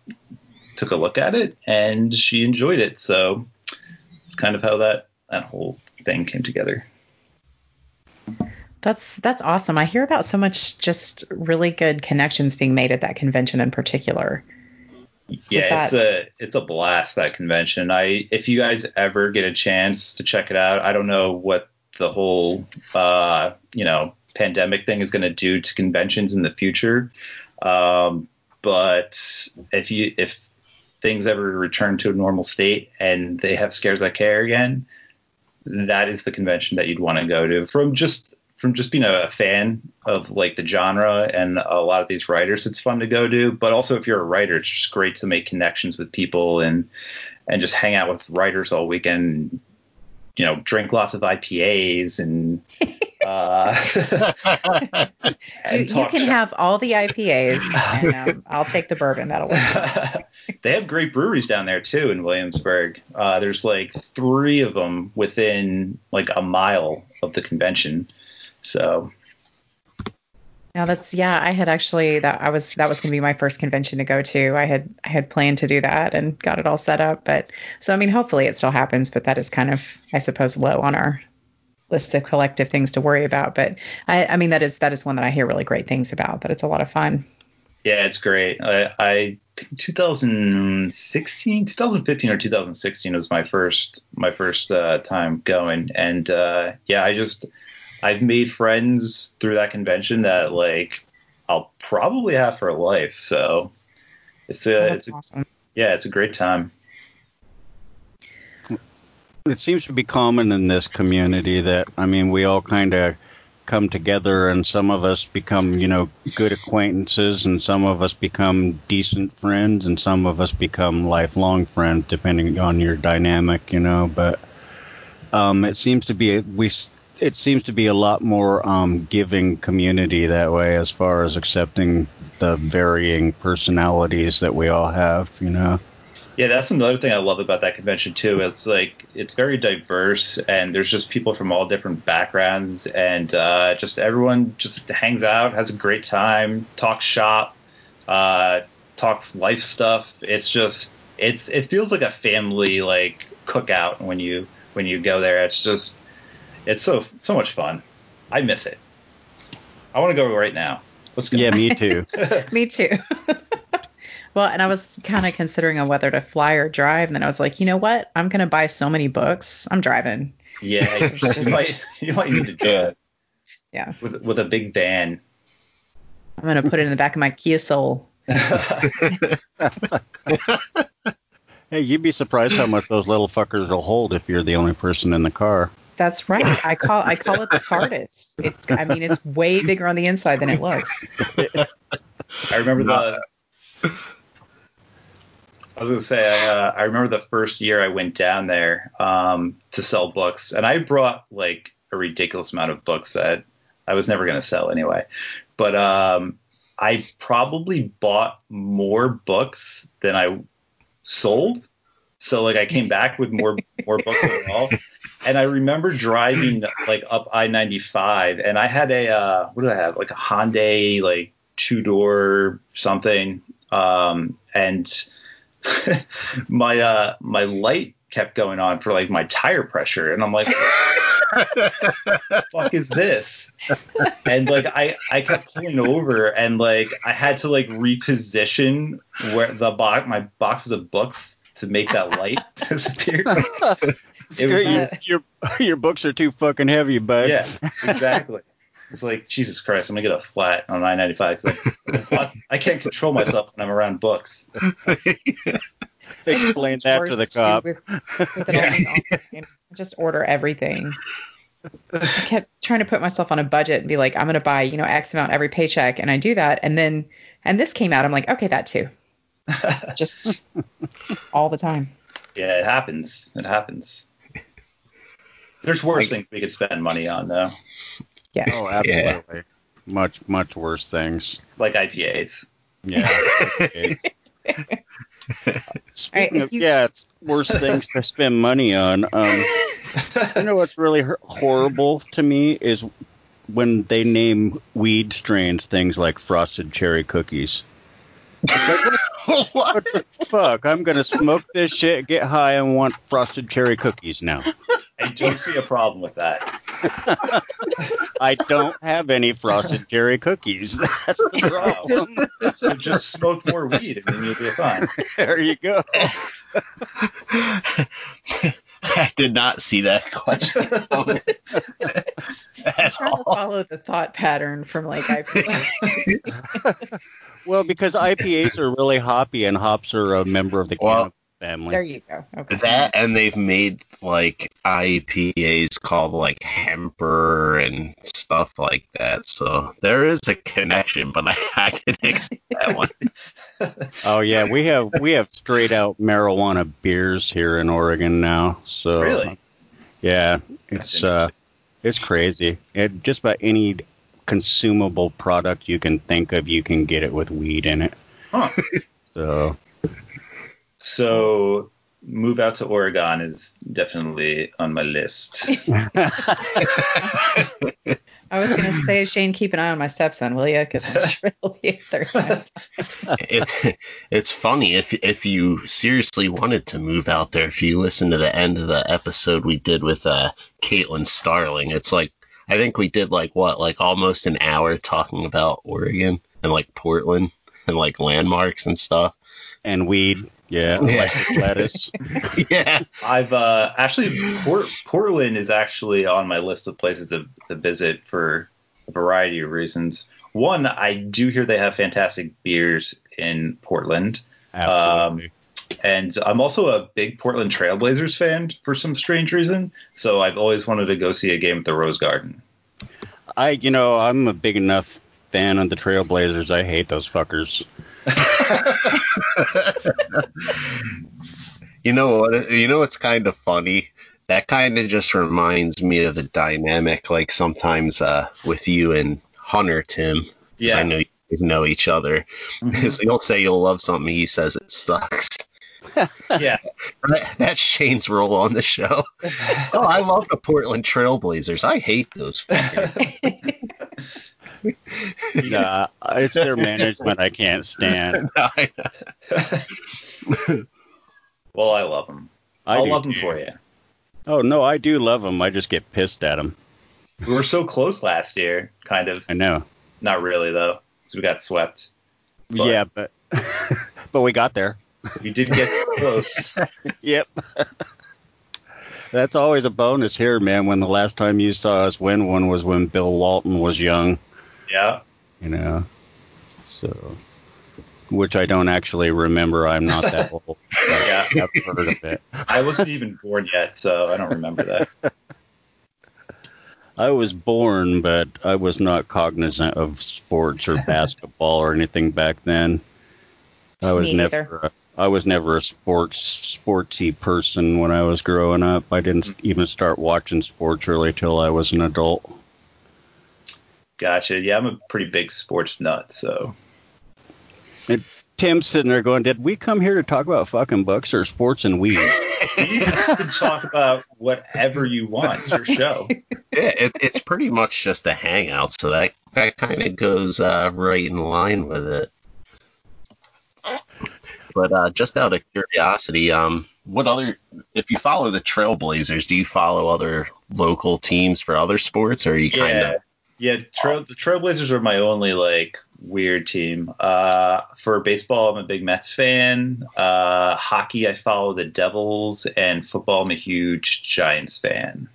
Speaker 2: took a look at it and she enjoyed it. So it's kind of how that that whole thing came together.
Speaker 3: That's that's awesome. I hear about so much just really good connections being made at that convention in particular.
Speaker 2: Yeah, that... it's a it's a blast that convention. I if you guys ever get a chance to check it out, I don't know what the whole uh, you know pandemic thing is going to do to conventions in the future. Um, but if you if things ever return to a normal state and they have scares that care again, that is the convention that you'd want to go to. From just from just being a fan of like the genre and a lot of these writers it's fun to go to. But also if you're a writer it's just great to make connections with people and and just hang out with writers all weekend you know drink lots of ipas and uh,
Speaker 3: you, you, can have all the IPAs, and um, I'll take the bourbon. That'll work.
Speaker 2: they have great breweries down there too in Williamsburg. Uh, there's like three of them within like a mile of the convention. So.
Speaker 3: Now that's yeah. I had actually that I was that was going to be my first convention to go to. I had I had planned to do that and got it all set up. But so I mean, hopefully it still happens. But that is kind of I suppose low on our list of collective things to worry about. But I, I mean, that is that is one that I hear really great things about. That it's a lot of fun.
Speaker 2: Yeah, it's great. I, I 2016, 2015 or 2016 was my first my first uh, time going, and uh, yeah, I just I've made friends through that convention that like I'll probably have for life. So it's a oh, it's a, awesome. yeah, it's a great time
Speaker 1: it seems to be common in this community that I mean we all kind of come together and some of us become you know good acquaintances and some of us become decent friends and some of us become lifelong friends depending on your dynamic you know but um, it seems to be we it seems to be a lot more um, giving community that way as far as accepting the varying personalities that we all have. You know.
Speaker 2: Yeah, that's another thing I love about that convention too. It's like it's very diverse, and there's just people from all different backgrounds, and uh, just everyone just hangs out, has a great time, talks shop, uh, talks life stuff. It's just it's it feels like a family like cookout when you when you go there. It's just it's so so much fun. I miss it. I want to go right now. Let's go.
Speaker 1: Yeah, me too.
Speaker 3: Me too. well, and I was kind of considering on whether to fly or drive, and then I was like, you know what? I'm gonna buy so many books. I'm driving.
Speaker 2: Yeah, you might you might need to do it
Speaker 3: Yeah,
Speaker 2: with with a big van.
Speaker 3: I'm gonna put it in the back of my Kia Soul.
Speaker 1: Hey, you'd be surprised how much those little fuckers will hold if you're the only person in the car.
Speaker 3: That's right. I call I call it the TARDIS. It's I mean it's way bigger on the inside than it looks.
Speaker 2: I remember the. I was gonna say I, uh, I remember the first year I went down there um, to sell books, and I brought like a ridiculous amount of books that I was never gonna sell anyway. But um, I probably bought more books than I sold. So like I came back with more more books overall. And I remember driving like up I ninety five and I had a uh, what did I have? Like a Hyundai like two door something. Um and my uh my light kept going on for like my tire pressure and I'm like fuck is this? And like I I kept pulling over and like I had to like reposition where the box my boxes of books to make that light disappear. It was
Speaker 1: your, your your books are too fucking heavy, bud.
Speaker 2: yeah, exactly. It's like Jesus Christ, I'm gonna get a flat on I-95 because I, I can't control myself when I'm around books.
Speaker 1: Explain that to the cop.
Speaker 3: with- with it all being online. Just order everything. I kept trying to put myself on a budget and be like, I'm gonna buy, you know, X amount every paycheck, and I do that, and then and this came out, I'm like, okay, that too. Just all the time.
Speaker 2: Yeah, it happens. It happens. There's worse things we could spend money on though,
Speaker 3: Yes.
Speaker 1: Oh, absolutely. Much much worse things.
Speaker 2: like IPAs.
Speaker 1: Yeah. Okay. Speaking
Speaker 3: if
Speaker 1: of
Speaker 3: you-
Speaker 1: yeah, it's worse things to spend money on. Um, you know what's really horrible to me is when they name weed strains things like frosted cherry cookies.
Speaker 4: what?
Speaker 1: The fuck, I'm gonna smoke this shit, get high, and want frosted cherry cookies now.
Speaker 2: I don't see a problem with that.
Speaker 1: I don't have any frosted cherry cookies. That's the problem.
Speaker 2: So just smoke more weed and then you'll be fine.
Speaker 1: There you go.
Speaker 4: I did not see that question. coming
Speaker 3: I'm
Speaker 4: at
Speaker 3: trying to follow the thought pattern from like IPA.
Speaker 1: Well, because IPAs are really hoppy, and hops are a member of the
Speaker 4: Well,
Speaker 1: cannabis family.
Speaker 3: there you go. Okay.
Speaker 4: That and they've made like IPAs called like Hemper and stuff like that. So there is a connection, but I, I can accept that one.
Speaker 1: Oh yeah, we have we have straight out marijuana beers here in Oregon now. So
Speaker 2: Really?
Speaker 1: yeah, it's uh, it's crazy. It, just about any consumable product you can think of, you can get it with weed in it.
Speaker 2: Huh.
Speaker 1: So
Speaker 2: So move out to Oregon is definitely on my list.
Speaker 3: I was gonna say, Shane, keep an eye on my stepson, will you? Because I'm really thirsty.
Speaker 4: it, it's funny if if you seriously wanted to move out there. If you listen to the end of the episode we did with uh, Caitlin Starling, it's like I think we did like what like almost an hour talking about Oregon and like Portland and like landmarks and stuff.
Speaker 1: and weed, yeah,
Speaker 4: Yeah.
Speaker 1: like lettuce.
Speaker 4: yeah.
Speaker 2: I've uh, actually Port- Portland is actually on my list of places to, to visit for a variety of reasons. One, I do hear they have fantastic beers in Portland,
Speaker 1: Absolutely.
Speaker 2: and I'm also a big Portland Trailblazers fan for some strange reason. So I've always wanted to go see a game at the Rose Garden.
Speaker 1: I, you know, I'm a big enough fan of the Trailblazers. I hate those fuckers.
Speaker 4: You know what? You know what's kind of funny? That kind of just reminds me of the dynamic, like sometimes uh, with you and Hunter, Tim.
Speaker 2: Yeah.
Speaker 4: I know you guys know each other.
Speaker 2: Mhm.
Speaker 4: so you'll say you'll love something, he says it sucks.
Speaker 2: yeah.
Speaker 4: That- That's Shane's role on the show. Oh, I love the Portland Trailblazers. I hate those
Speaker 1: Yeah, it's their management I can't stand.
Speaker 2: Well, I love them.
Speaker 1: I
Speaker 2: I'll
Speaker 1: do
Speaker 2: love them for you.
Speaker 1: Oh no, I do love them. I just get pissed at them.
Speaker 2: We were so close last year, kind of.
Speaker 1: I know.
Speaker 2: Not really though, because we got swept. But-
Speaker 1: yeah, but but we got there.
Speaker 2: We did get close.
Speaker 1: Yep. That's always a bonus here, man. When the last time you saw us win one was when Bill Walton was young,
Speaker 2: yeah.
Speaker 1: you know. So, which I don't actually remember. I'm not that old.
Speaker 2: Yeah.
Speaker 1: I've heard of it.
Speaker 2: I wasn't even born yet, so I don't remember that.
Speaker 1: I was born, but I was not cognizant of sports or basketball or anything back then. I was
Speaker 3: Me
Speaker 1: never.
Speaker 3: neither.
Speaker 1: A, I was never a sports sportsy person when I was growing up. I didn't mm-hmm. even start watching sports really till I was an adult.
Speaker 2: Gotcha. Yeah, I'm a pretty big sports nut, so
Speaker 1: Tim's sitting there going, "Did we come here to talk about fucking books or sports and weed?"
Speaker 2: you can talk about whatever you want. It's your show.
Speaker 4: yeah, it, it's pretty much just a hangout, so that that kind of goes uh, right in line with it. But uh, just out of curiosity, um, what other? If you follow the Trailblazers, do you follow other local teams for other sports, or are you kind of?
Speaker 2: Yeah, trail, the Trailblazers are my only like weird team. Uh, for baseball, I'm a big Mets fan. Uh, hockey, I follow the Devils, and football, I'm a huge Giants fan.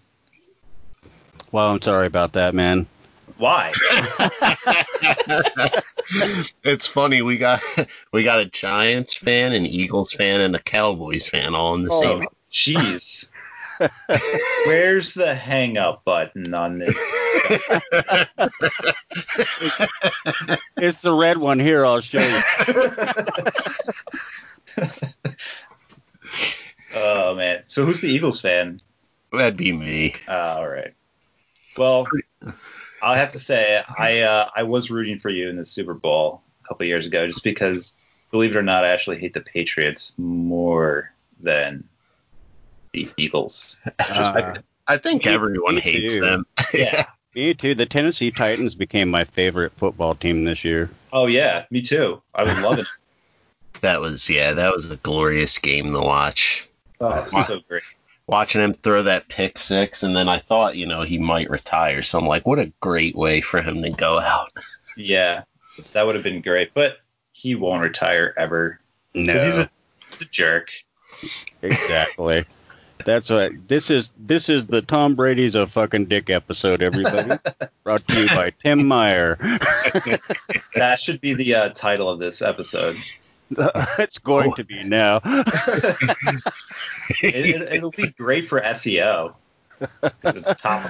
Speaker 1: well, I'm sorry about that, man.
Speaker 2: Why?
Speaker 4: it's funny we got we got a Giants fan, an Eagles fan, and a Cowboys fan all in the
Speaker 2: Oh,
Speaker 4: same.
Speaker 2: jeez. Where's the hang up button on this?
Speaker 1: It's the red one here. I'll show you.
Speaker 2: Oh man. So who's the Eagles fan?
Speaker 4: That'd be me.
Speaker 2: Uh, all right. Well, I'll have to say I uh, I was rooting for you in the Super Bowl a couple years ago, just because, believe it or not, I actually hate the Patriots more than the Eagles.
Speaker 1: Uh,
Speaker 4: I think
Speaker 1: Me-
Speaker 4: everyone
Speaker 1: me
Speaker 4: hates
Speaker 1: too.
Speaker 4: them.
Speaker 2: Yeah.
Speaker 1: me too. The Tennessee Titans became my favorite football team this year.
Speaker 2: oh yeah, me too. I was loving it.
Speaker 4: That was yeah, that was a glorious game to watch.
Speaker 2: Oh, so great.
Speaker 4: Watching him throw that pick six, and then I thought, you know, he might retire. So I'm like, what a great way for him to go out.
Speaker 2: Yeah, that would have been great, but he won't retire ever.
Speaker 1: No,
Speaker 2: He's a, he's a jerk.
Speaker 1: exactly. That's what this is. This is the Tom Brady's a fucking dick episode. Everybody, brought to you by Tim Meyer.
Speaker 2: That should be the uh, title of this episode.
Speaker 1: it's going to be now.
Speaker 2: It, it, it'll be great for SEO.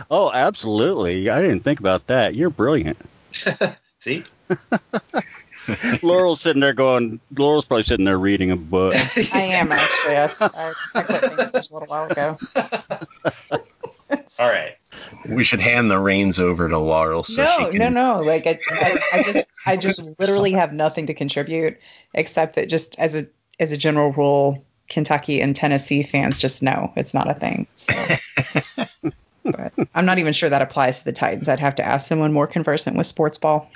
Speaker 1: Oh, absolutely. I didn't think about that. You're brilliant.
Speaker 2: See?
Speaker 1: Laurel's sitting there going. Laurel's probably sitting there reading a book.
Speaker 3: I am actually. Yes, I, I quit paying attention a little while ago.
Speaker 2: All right.
Speaker 4: We should hand the reins over to Laurel so
Speaker 3: no,
Speaker 4: she can.
Speaker 3: no, no. Like I, I, I just, I just literally have nothing to contribute except that just as a, as a general rule, Kentucky and Tennessee fans just know it's not a thing. So. but I'm not even sure that applies to the Titans. I'd have to ask someone more conversant with sports ball.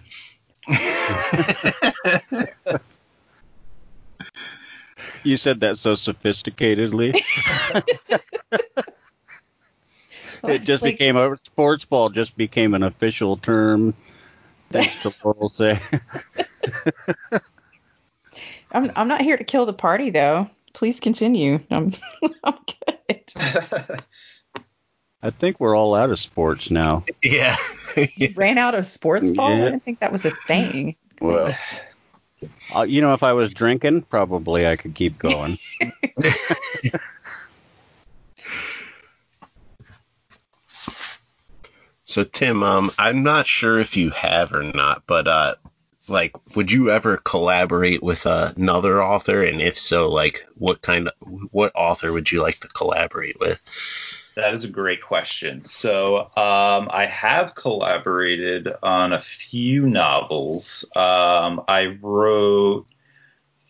Speaker 1: You said that so sophisticatedly. it just
Speaker 3: Like,
Speaker 1: became a sports ball. Just became an official term. Thanks to Laurel say.
Speaker 3: I'm, I'm not here to kill the party though. Please continue. I'm, I'm good.
Speaker 1: I think we're all out of sports now.
Speaker 4: Yeah.
Speaker 3: Ran out of sports ball.
Speaker 1: Yeah.
Speaker 3: I didn't think that was a thing.
Speaker 1: Well, uh, you know, if I was drinking, probably I could keep going.
Speaker 4: so Tim, um, I'm not sure if you have or not, but uh, like, would you ever collaborate with another author? And if so, like, what kind of what author would you like to collaborate with?
Speaker 2: That is a great question. So um, I have collaborated on a few novels. Um, I wrote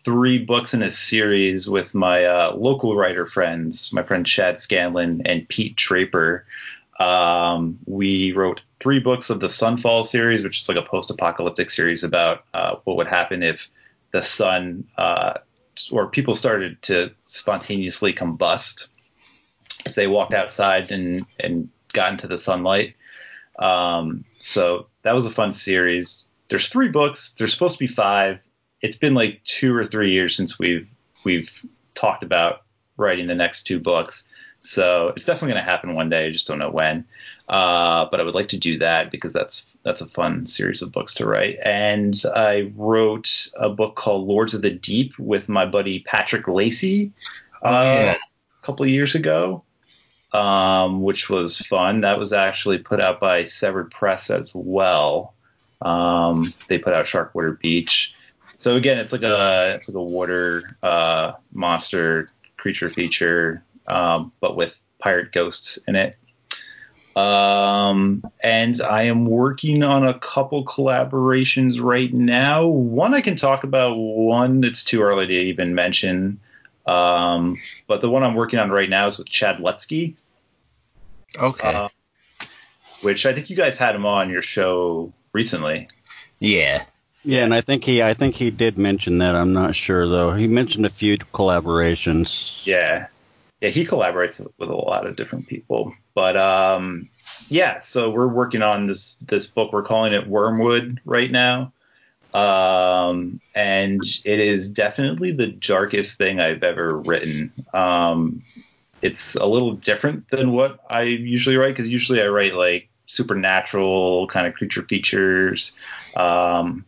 Speaker 2: three books in a series with my uh, local writer friends, my friend Chad Scanlon and Pete Draper. Um, we wrote three books of the Sunfall series, which is like a post-apocalyptic series about uh, what would happen if the sun uh, or people started to spontaneously combust if they walked outside and and got into the sunlight. Um, so that was a fun series. There's three books. There's supposed to be five. It's been like two or three years since we've we've talked about writing the next two books. So it's definitely going to happen one day. I just don't know when. Uh, but I would like to do that because that's that's a fun series of books to write. And I wrote a book called Lords of the Deep with my buddy Patrick Lacey uh, oh, yeah. a couple of years ago, um, which was fun. That was actually put out by Severed Press as well. Um, they put out Sharkwater Beach. So again, it's like a it's like a water uh, monster creature feature, um, but with pirate ghosts in it. Um, and I am working on a couple collaborations right now. One I can talk about, one that's too early to even mention. Um, but the one I'm working on right now is with Chad Lutzke.
Speaker 4: Okay. Uh,
Speaker 2: which I think you guys had him on your show recently.
Speaker 4: Yeah.
Speaker 1: Yeah, and I think he I think he did mention that. I'm not sure though. He mentioned a few collaborations.
Speaker 2: Yeah yeah, he collaborates with a lot of different people. But um, yeah, so we're working on this this book. We're calling it Wormwood right now, um, and it is definitely the darkest thing I've ever written. Um, it's a little different than what I usually write because usually I write like supernatural kind of creature features, um,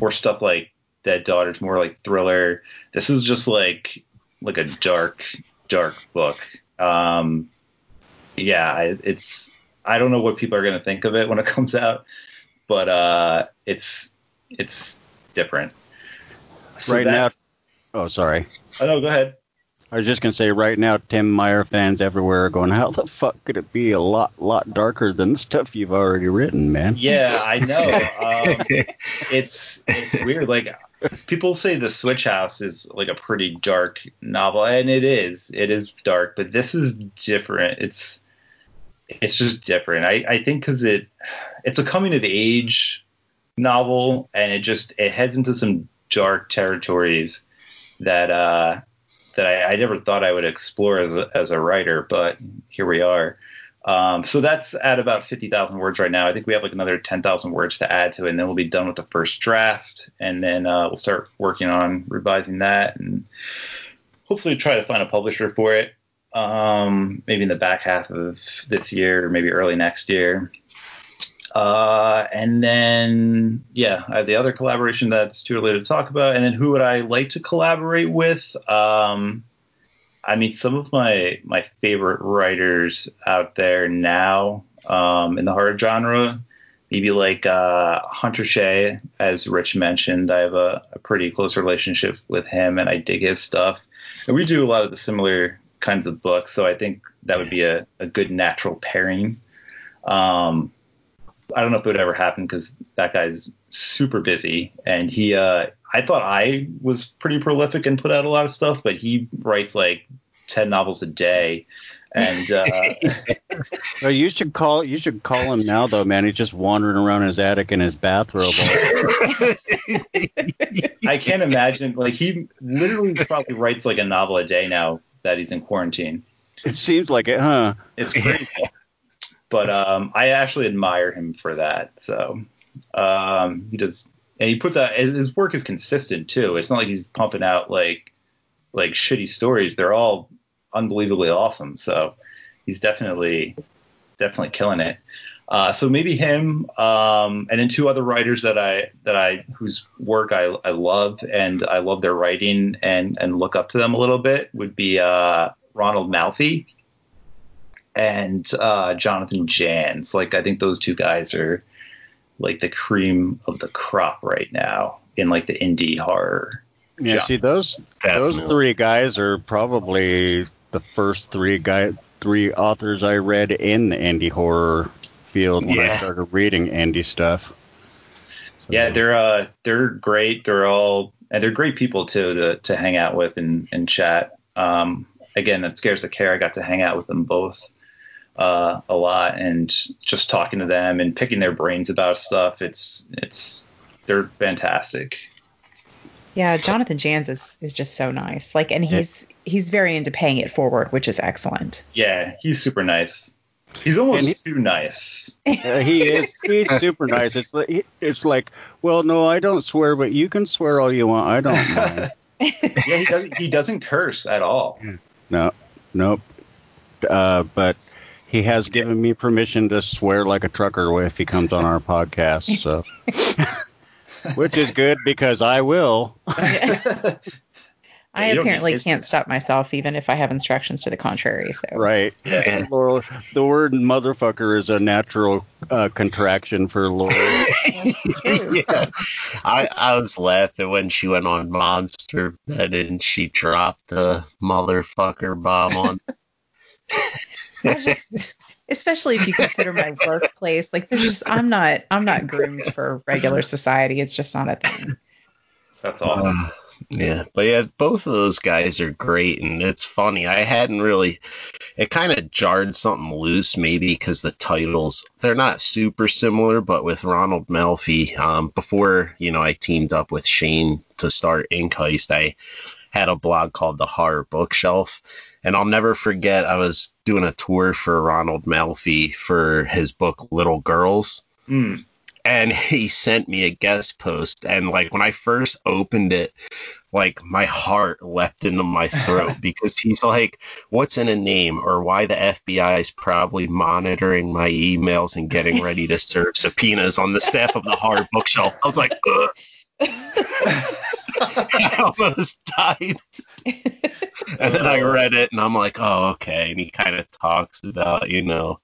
Speaker 2: or stuff like Dead Daughters, more like thriller. This is just like like a dark dark book. Um, yeah, it's I don't know what people are to think of it when it comes out, but uh, it's it's different.
Speaker 1: So right now, oh sorry.
Speaker 2: Oh no, go ahead.
Speaker 1: I was just gonna say right now, Tim Meyer fans everywhere are going, how the fuck could it be a lot lot darker than the stuff you've already written, man?
Speaker 2: Yeah, I know. um, it's it's weird. Like people say the Switch House is like a pretty dark novel, and it is. It is dark, but this is different. It's it's just different. I I think because it it's a coming of age novel, and it just it heads into some dark territories that uh that I, I never thought I would explore as a, as a writer, but here we are. Um, so that's at about 50,000 words right now. I think we have like another 10,000 words to add to it, and then we'll be done with the first draft, and then uh, we'll start working on revising that, and hopefully try to find a publisher for it. Um, maybe in the back half of this year, or maybe early next year. Uh, and then, yeah, I have the other collaboration that's too early to talk about. And then, who would I like to collaborate with? Um, I mean, some of my my favorite writers out there now um, in the horror genre, maybe like uh, Hunter Shea, as Rich mentioned. I have a, a, pretty close relationship with him, and I dig his stuff. And we do a lot of the similar kinds of books, so I think that would be a, a good natural pairing. Um, I don't know if it would ever happen because that guy's super busy, and he uh, I thought I was pretty prolific and put out a lot of stuff, but he writes like ten novels a day. And uh,
Speaker 1: well, you should call you should call him now though, man. He's just wandering around in his attic in his bathrobe.
Speaker 2: I can't imagine like he literally probably writes like a novel a day now that he's in quarantine.
Speaker 1: It seems like it, huh?
Speaker 2: It's crazy. But um, I actually admire him for that. So um, he does and he puts out his work is consistent too. It's not like he's pumping out like like shitty stories. They're all unbelievably awesome. So he's definitely definitely killing it. Uh, so maybe him, um, and then two other writers that I that I whose work I, I love and I love their writing and and look up to them a little bit would be uh, Ronald Malfi and uh, Jonathan Janz. Like I think those two guys are like the cream of the crop right now in like the indie horror.
Speaker 1: Yeah, genre. see those Definitely. those three guys are probably the first three guys three authors I read in the indie horror field when I started reading indie stuff.
Speaker 2: Yeah, they're uh they're great. They're all and they're great people too to to hang out with and, and chat. Um, again, it Scares That Care. I got to hang out with them both uh, a lot and just talking to them and picking their brains about stuff. It's it's they're fantastic.
Speaker 3: Yeah, Jonathan Janz is, is just so nice. Like, and he's he's very into paying it forward, which is excellent.
Speaker 2: Yeah, he's super nice. He's almost
Speaker 1: And he-
Speaker 2: too nice.
Speaker 1: Uh, he is he's super nice. It's like, it's like, well, no, I don't swear, but you can swear all you want. I don't mind.
Speaker 2: Yeah, he doesn't he doesn't curse at all.
Speaker 1: no, nope. Uh, but he has given me permission to swear like a trucker if he comes on our podcast. So, which is good because I will.
Speaker 3: I
Speaker 2: Yeah,
Speaker 3: apparently can't stop myself even if I have instructions to the contrary. So
Speaker 1: Right.
Speaker 2: Yeah.
Speaker 1: Laurel, the word motherfucker is a natural uh, contraction for Laurel.
Speaker 4: yeah. I, I was laughing when she went on Monster Bed and she dropped the motherfucker bomb on.
Speaker 3: I just, especially if you consider my workplace, like there's just I'm not I'm not groomed for regular society. It's just not a thing.
Speaker 2: That's awesome.
Speaker 4: Uh, yeah, but yeah, both of those guys are great, and it's funny. I hadn't really. It kind of jarred something loose, maybe because the titles they're not super similar, but with Ronald Malfi, um, before you know I teamed up with Shane to start Inkheist. I had a blog called The Horror Bookshelf, and I'll never forget. I was doing a tour for Ronald Malfi for his book Little Girls
Speaker 2: Mm.
Speaker 4: and he sent me a guest post and like when i first opened it like my heart leapt into my throat because he's like what's in a name or why the fbi is probably monitoring my emails and getting ready to serve subpoenas on the staff of the horror bookshelf i was like Ugh. I almost died and then i read it and i'm like oh okay and he kind of talks about you know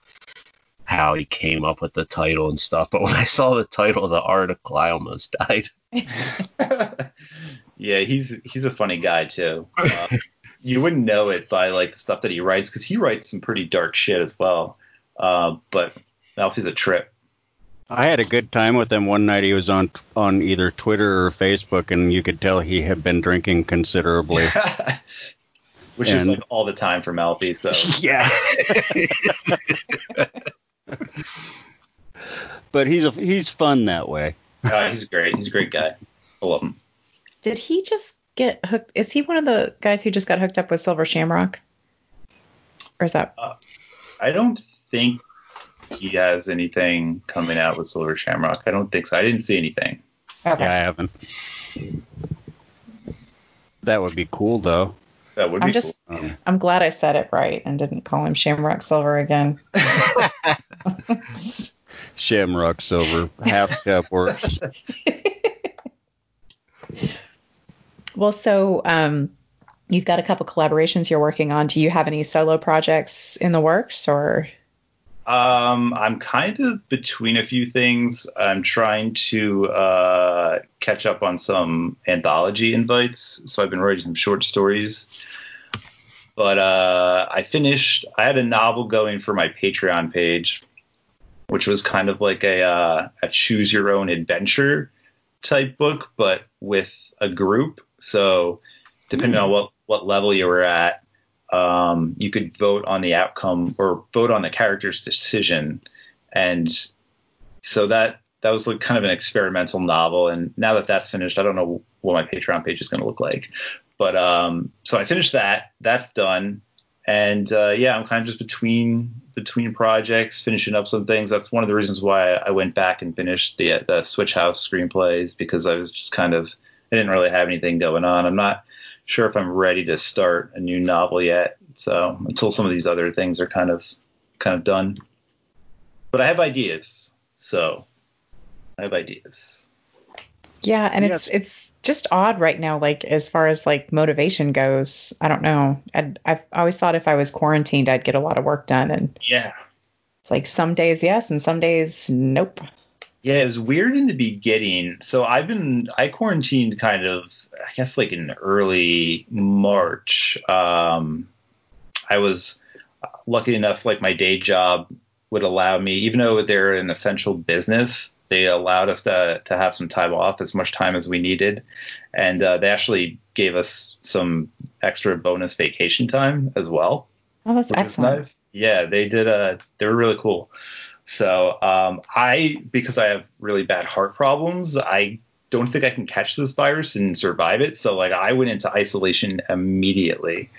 Speaker 4: how he came up with the title and stuff. But when I saw the title of the article, I almost died.
Speaker 2: yeah, he's he's a funny guy too. Uh, you wouldn't know it by like the stuff that he writes because he writes some pretty dark shit as well. Uh, but Alfie's a trip.
Speaker 1: I had a good time with him one night. He was on on either Twitter or Facebook, and you could tell he had been drinking considerably.
Speaker 2: Which is like all the time for Malfi. So
Speaker 1: yeah. but he's a, he's fun that way.
Speaker 2: uh, he's great. He's a great guy. I love him.
Speaker 3: Did he just get hooked? Is he one of the guys who just got hooked up with Silver Shamrock? Or is that
Speaker 2: I don't think he has anything coming out with Silver Shamrock. I don't think so. I didn't see anything.
Speaker 3: okay?
Speaker 1: Yeah, I haven't. That would be cool though.
Speaker 2: That would
Speaker 3: I'm
Speaker 2: be
Speaker 3: just
Speaker 1: Um,
Speaker 3: I'm glad I said it right and didn't call him Shamrock Silver again.
Speaker 1: Shamrock Silver, half step worse.
Speaker 3: Well, so um, you've got a couple collaborations you're working on. Do you have any solo projects in the works, or
Speaker 2: cool. Um, I'm kind of between a few things. I'm trying to uh, catch up on some anthology invites. So I've been writing some short stories. But uh, I finished. I had a novel going for my Patreon page, which was kind of like a uh, a choose your own adventure type book, but with a group. So depending on what what level you were at, um, you could vote on the outcome or vote on the character's decision, and so that that was like kind of an experimental novel. And now that that's finished, I don't know what my Patreon page is going to look like, but um, so I finished that. That's done, and uh, yeah, I'm kind of just between between projects, finishing up some things. That's one of the reasons why I went back and finished the the Switch House screenplays because I was just kind of I didn't really have anything going on. I'm not sure if I'm ready to start a new novel yet. So until some of these other things are kind of kind of done, but I have ideas. So I have ideas.
Speaker 3: yeah? And
Speaker 1: Yes.
Speaker 3: it's it's just odd right now, like as far as like motivation goes. I don't know. I'd, I've always thought if I was quarantined, I'd get a lot of work done, and
Speaker 2: Yeah.
Speaker 3: it's like some days yes, and some days nope.
Speaker 2: Yeah, it was weird in the beginning. So I've been I quarantined kind of I guess like in early March. Um I was lucky enough, like my day job would allow me, even though they're an essential business, they allowed us to to have some time off, as much time as we needed, and uh, they actually gave us some extra bonus vacation time as well.
Speaker 3: Oh, that's excellent.
Speaker 2: Nice. Yeah, they did. Uh, they were really cool. So um, I, because I have really bad heart problems, I don't think I can catch this virus and survive it. So like I went into isolation immediately,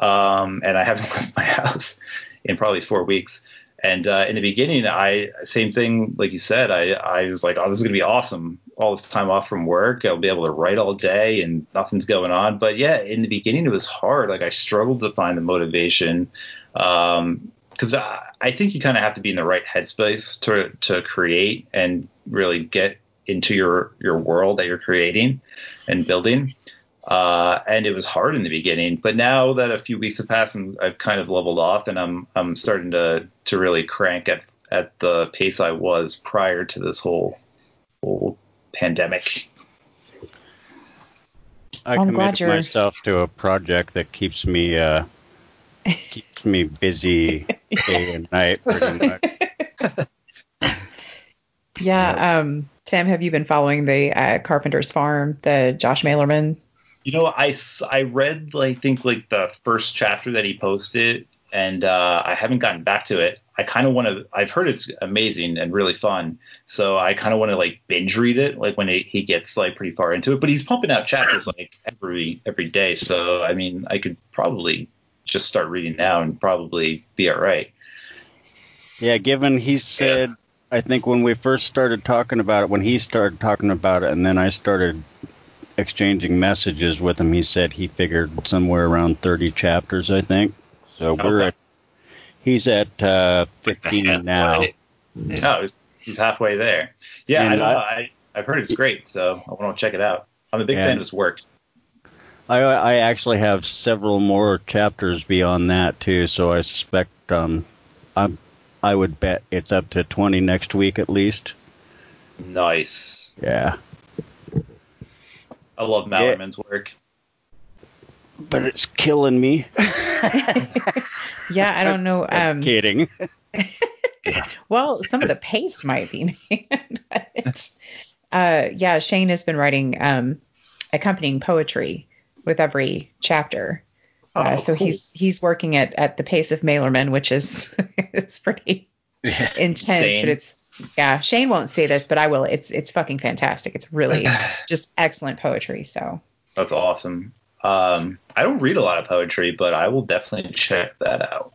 Speaker 2: um, and I haven't left my house in probably four weeks. And uh, in the beginning, I same thing like you said. I I was like, oh, this is gonna be awesome. All this time off from work, I'll be able to write all day and nothing's going on. But yeah, in the beginning, it was hard. Like I struggled to find the motivation. Um, because I, I think you kind of have to be in the right headspace to to create and really get into your your world that you're creating and building. Uh, and it was hard in the beginning, but now that a few weeks have passed and I've kind of leveled off, and I'm I'm starting to to really crank at at the pace I was prior to this whole whole pandemic.
Speaker 1: I
Speaker 3: I'm glad
Speaker 1: committed
Speaker 3: you're-
Speaker 1: myself to a project that keeps me uh, keeps me busy day and night pretty much.
Speaker 3: Yeah. Um, Tim, have you been following the uh, Carpenter's Farm, the Josh Malerman?
Speaker 2: You know, I, I read I think like the first chapter that he posted, and uh, I haven't gotten back to it. I kind of want to. I've heard it's amazing and really fun, so I kind of want to like binge read it, like when he, he gets like pretty far into it. But he's pumping out chapters like every every day, so I mean, I could probably just start reading now and probably be all right.
Speaker 1: Yeah, given he said, I think when we first started talking about it, when he started talking about it, and then I started exchanging messages with him, he said he figured somewhere around 30 chapters, I think. So we're at, he's at uh, 15 now.
Speaker 2: No, he's, halfway there. Yeah,
Speaker 1: And
Speaker 2: I know.
Speaker 1: I-
Speaker 2: I've heard it's great, so I want to check it out. I'm a big
Speaker 1: Yeah.
Speaker 2: fan of his work.
Speaker 1: I, I actually have several more chapters beyond that too, so I suspect um, I'm, I would bet it's up to 20 next week at least.
Speaker 2: Nice.
Speaker 1: Yeah,
Speaker 2: I love Malerman's work.
Speaker 1: but it's killing me.
Speaker 3: Yeah, I don't know.
Speaker 1: I'm
Speaker 3: Um,
Speaker 1: kidding.
Speaker 3: well, some of the pace might be, man. but, uh, yeah, Shane has been writing um, accompanying poetry with every chapter. Uh,
Speaker 2: Oh,
Speaker 3: so
Speaker 2: cool.
Speaker 3: he's he's working at, at the pace of Malerman, which is it's pretty intense,
Speaker 2: Insane.
Speaker 3: but it's yeah. Shane won't say this, but I will. It's it's fucking fantastic. It's really just excellent poetry. So
Speaker 2: That's awesome. Um, I don't read a lot of poetry, but I will definitely check that out.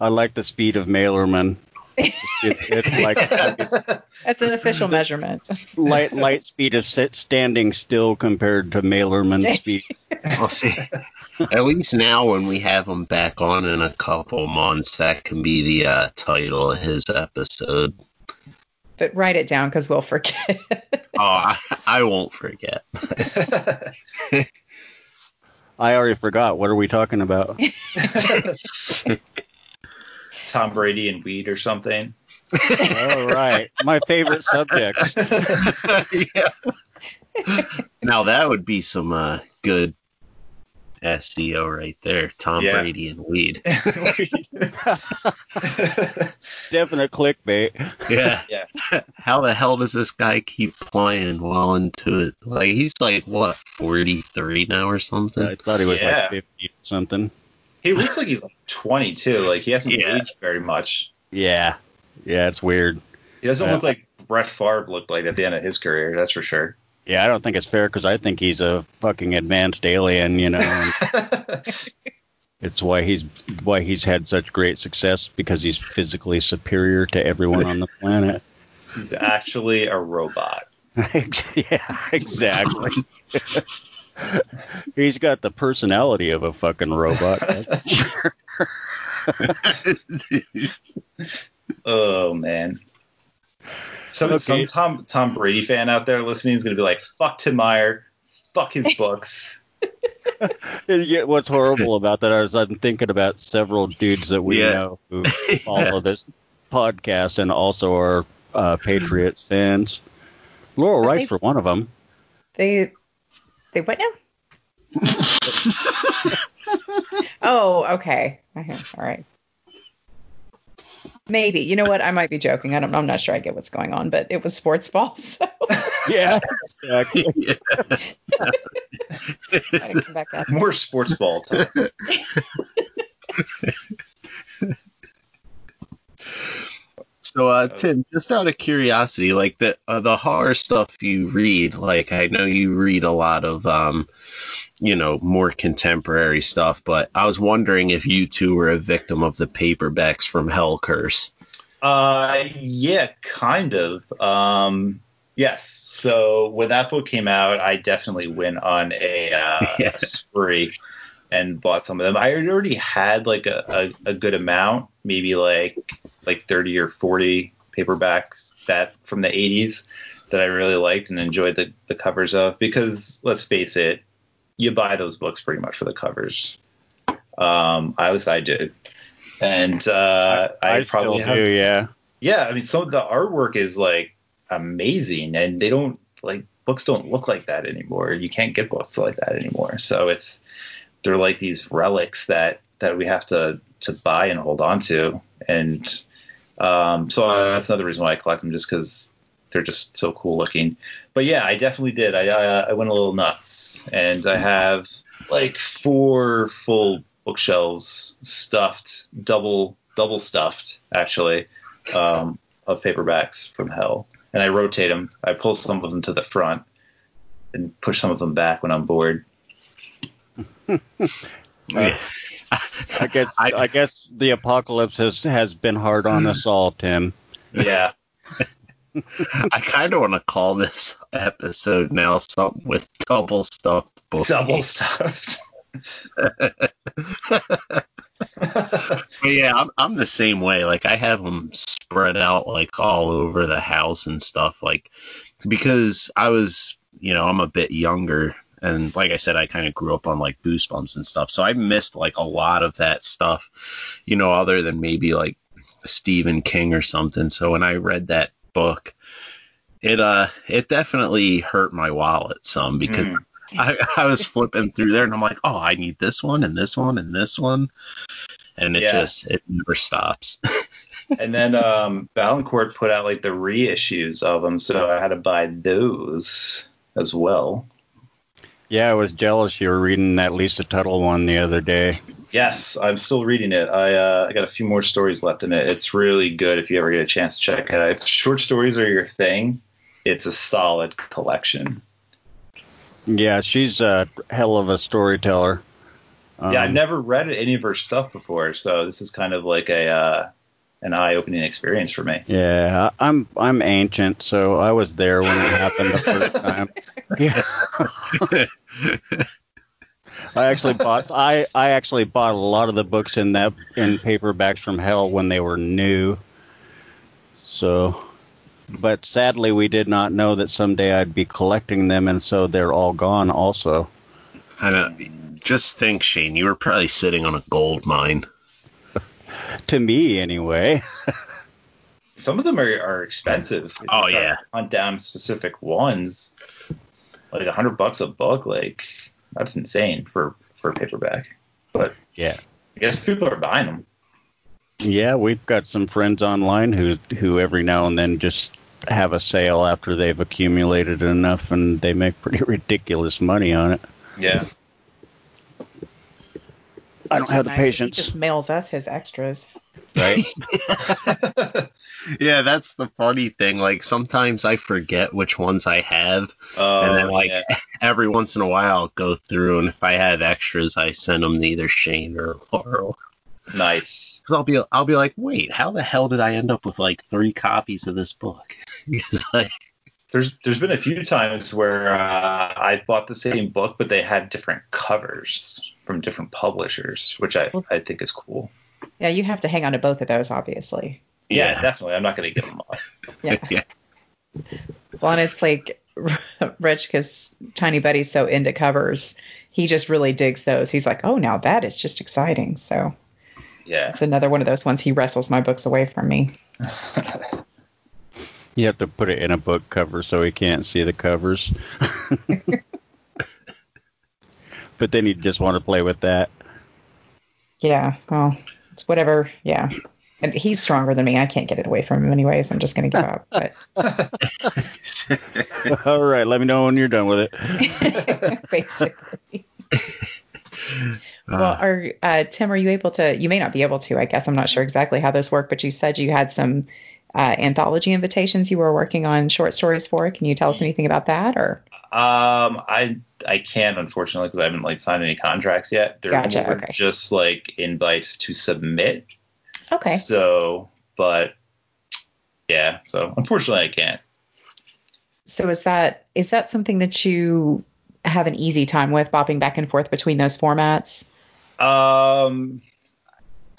Speaker 1: I like the speed of Malerman. It's, it's, it's like
Speaker 3: that's an official measurement.
Speaker 1: light light speed is sit standing still compared to Malerman speed.
Speaker 4: I'll see. At least now, when we have him back on in a couple months, that can be the uh, title of his episode.
Speaker 3: But write it down because we'll forget.
Speaker 4: Oh, I, I won't forget.
Speaker 1: I already forgot. What are we talking about?
Speaker 2: Tom Brady and weed or something.
Speaker 1: All right, my favorite subjects.
Speaker 4: yeah. Now that would be some uh, good SEO right there. Tom
Speaker 2: Yeah.
Speaker 4: Brady and weed.
Speaker 1: Definite clickbait.
Speaker 4: Yeah.
Speaker 2: Yeah.
Speaker 4: How the hell does this guy keep playing well into it? Like he's like what, 43 now or something?
Speaker 1: I thought he was
Speaker 2: Yeah.
Speaker 1: like 50 or something.
Speaker 2: He looks like he's like 22. Like he hasn't
Speaker 4: Yeah.
Speaker 2: aged very much.
Speaker 1: Yeah, yeah, it's weird.
Speaker 2: He doesn't look like Brett Favre looked like at the end of his career. That's for sure.
Speaker 1: Yeah, I don't think it's fair because I think he's a fucking advanced alien, you know. It's why he's why he's had such great success because he's physically superior to everyone on the planet.
Speaker 2: he's actually a robot.
Speaker 1: yeah, exactly. he's got the personality of a fucking robot. that's.
Speaker 2: Oh man. Some
Speaker 1: Okay.
Speaker 2: some Tom Tom Brady fan out there listening is gonna be like, "Fuck Tim Meyer, fuck his books."
Speaker 1: And yet what's horrible about that is I'm thinking about several dudes that we
Speaker 4: Yeah.
Speaker 1: know who follow this podcast and also are uh, Patriots fans. Laurel
Speaker 3: But
Speaker 1: Rice for one of them.
Speaker 3: They they what now? oh, okay. Okay, All right. Maybe. You know what? I might be joking. I don't, I'm not sure I get what's going on, but it was sports ball. So
Speaker 1: Yeah, exactly.
Speaker 3: I come back out.
Speaker 2: More sports ball time.
Speaker 4: So, uh, Tim, just out of curiosity, like the uh, the horror stuff you read, like I know you read a lot of, um, you know, more contemporary stuff, but I was wondering if you two were a victim of the paperbacks from Hell Curse.
Speaker 2: Uh, yeah, kind of. Um, yes. So when that book came out, I definitely went on a, uh,
Speaker 4: Yeah.
Speaker 2: a spree and bought some of them. I already had like a, a, a good amount, maybe like like 30 or 40 paperbacks that from the 80s that I really liked and enjoyed the, the covers of because let's face it, you buy those books pretty much for the covers. Um, at least I did. And uh, I,
Speaker 1: I
Speaker 2: probably
Speaker 1: still
Speaker 2: have
Speaker 1: do. Yeah.
Speaker 2: yeah, I mean, some of the artwork is like amazing, and they don't like books don't look like that anymore. You can't get books like that anymore. So it's they're like these relics that that we have to to buy and hold on to, and um, so that's another reason why I collect them, just because they're just so cool looking. But yeah, I definitely did. I I, I went a little nuts, and I have like four full bookshelves stuffed, double double stuffed actually, um, of paperbacks from hell, and I rotate them. I pull some of them to the front and push some of them back when I'm bored.
Speaker 1: I guess
Speaker 4: I-
Speaker 1: I, guess the apocalypse has has been hard on us all, Tim.
Speaker 2: Yeah,
Speaker 4: I kind of want to call this episode now something with double stuffed books.
Speaker 2: double stuffed.
Speaker 4: But yeah, I'm, I'm the same way. Like I have them spread out like all over the house and stuff. Like because I was, you know, I'm a bit younger, and like I said, I kind of grew up on like Goosebumps and stuff. So I missed like a lot of that stuff, you know, other than maybe like Stephen King or something. So when I read that book, it uh it definitely hurt my wallet some because
Speaker 2: Mm.
Speaker 4: I, I was flipping through there and I'm like, oh, I need this one and this one and this one, and it
Speaker 2: Yeah.
Speaker 4: just it never stops.
Speaker 2: and then um, Valancourt put out like the reissues of them, so I had to buy those as well.
Speaker 1: Yeah, I was jealous you were reading that Lisa Tuttle one the other day.
Speaker 2: Yes, I'm still reading it. I uh, I got a few more stories left in it. It's really good if you ever get a chance to check it out. If short stories are your thing, it's a solid collection.
Speaker 1: Yeah, she's a hell of a storyteller. Um,
Speaker 2: yeah, I've never read any of her stuff before, so this is kind of like a uh, an eye-opening experience for me.
Speaker 1: Yeah, I- I'm I'm ancient, so I was there when it happened the first time. Yeah. I actually bought I I actually bought a lot of the books in that in paperbacks from hell when they were new. So but sadly we did not know that someday I'd be collecting them and so they're all gone also.
Speaker 4: I know. Just think, Shane, you were probably sitting on a gold mine.
Speaker 1: To me anyway.
Speaker 2: Some of them are, are expensive. If
Speaker 4: oh,
Speaker 2: you Oh,
Speaker 4: yeah.
Speaker 2: hunt down specific ones, like a hundred bucks a book, like that's insane for for a paperback. But
Speaker 1: Yeah.
Speaker 2: I guess people are buying them.
Speaker 1: Yeah, we've got some friends online who who every now and then just have a sale after they've accumulated enough and they make pretty ridiculous money on it.
Speaker 2: Yeah.
Speaker 1: I don't have the
Speaker 3: Nice, 'cause
Speaker 1: patience.
Speaker 3: He just mails us his extras.
Speaker 1: Right?
Speaker 4: Yeah, that's the funny thing. Like sometimes I forget which ones I have.
Speaker 2: Oh,
Speaker 4: And then, like,
Speaker 2: yeah.
Speaker 4: Every once in a while, I'll go through, and if I have extras, I send them to either Shane or Laurel.
Speaker 2: nice.
Speaker 4: Because I'll be, I'll be like, wait, how the hell did I end up with like three copies of this book? Like,
Speaker 2: There's there's been a few times where uh, I bought the same book, but they had different covers from different publishers, which I I think is cool.
Speaker 3: Yeah, you have to hang on to both of those, obviously.
Speaker 2: Yeah,
Speaker 4: Yeah.
Speaker 2: definitely. I'm not gonna give them up.
Speaker 3: Yeah.
Speaker 4: Yeah.
Speaker 3: Well, and it's like Rich, because Tiny Buddy's so into covers, he just really digs those. He's like, oh, now that is just exciting. So
Speaker 2: Yeah.
Speaker 3: it's another one of those ones he wrestles my books away from me.
Speaker 1: you have to put it in a book cover so he can't see the covers. But then you just want to play with that.
Speaker 3: Yeah, well, it's whatever. Yeah. And he's stronger than me. I can't get it away from him anyways. I'm just gonna give up. But
Speaker 1: All right, let me know when you're done with it.
Speaker 3: basically. well, are uh, Tim, are you able to? You may not be able to. I guess I'm not sure exactly how this worked, but you said you had some uh, anthology invitations you were working on short stories for. Can you tell us anything about that, or?
Speaker 2: Um, I I can't unfortunately because I haven't like signed any contracts yet. They're
Speaker 3: Gotcha,
Speaker 2: more
Speaker 3: okay.
Speaker 2: just like invites to submit.
Speaker 3: Okay.
Speaker 2: So, but yeah, so unfortunately I can't.
Speaker 3: So is that is that something that you have an easy time with, bopping back and forth between those formats?
Speaker 2: Um,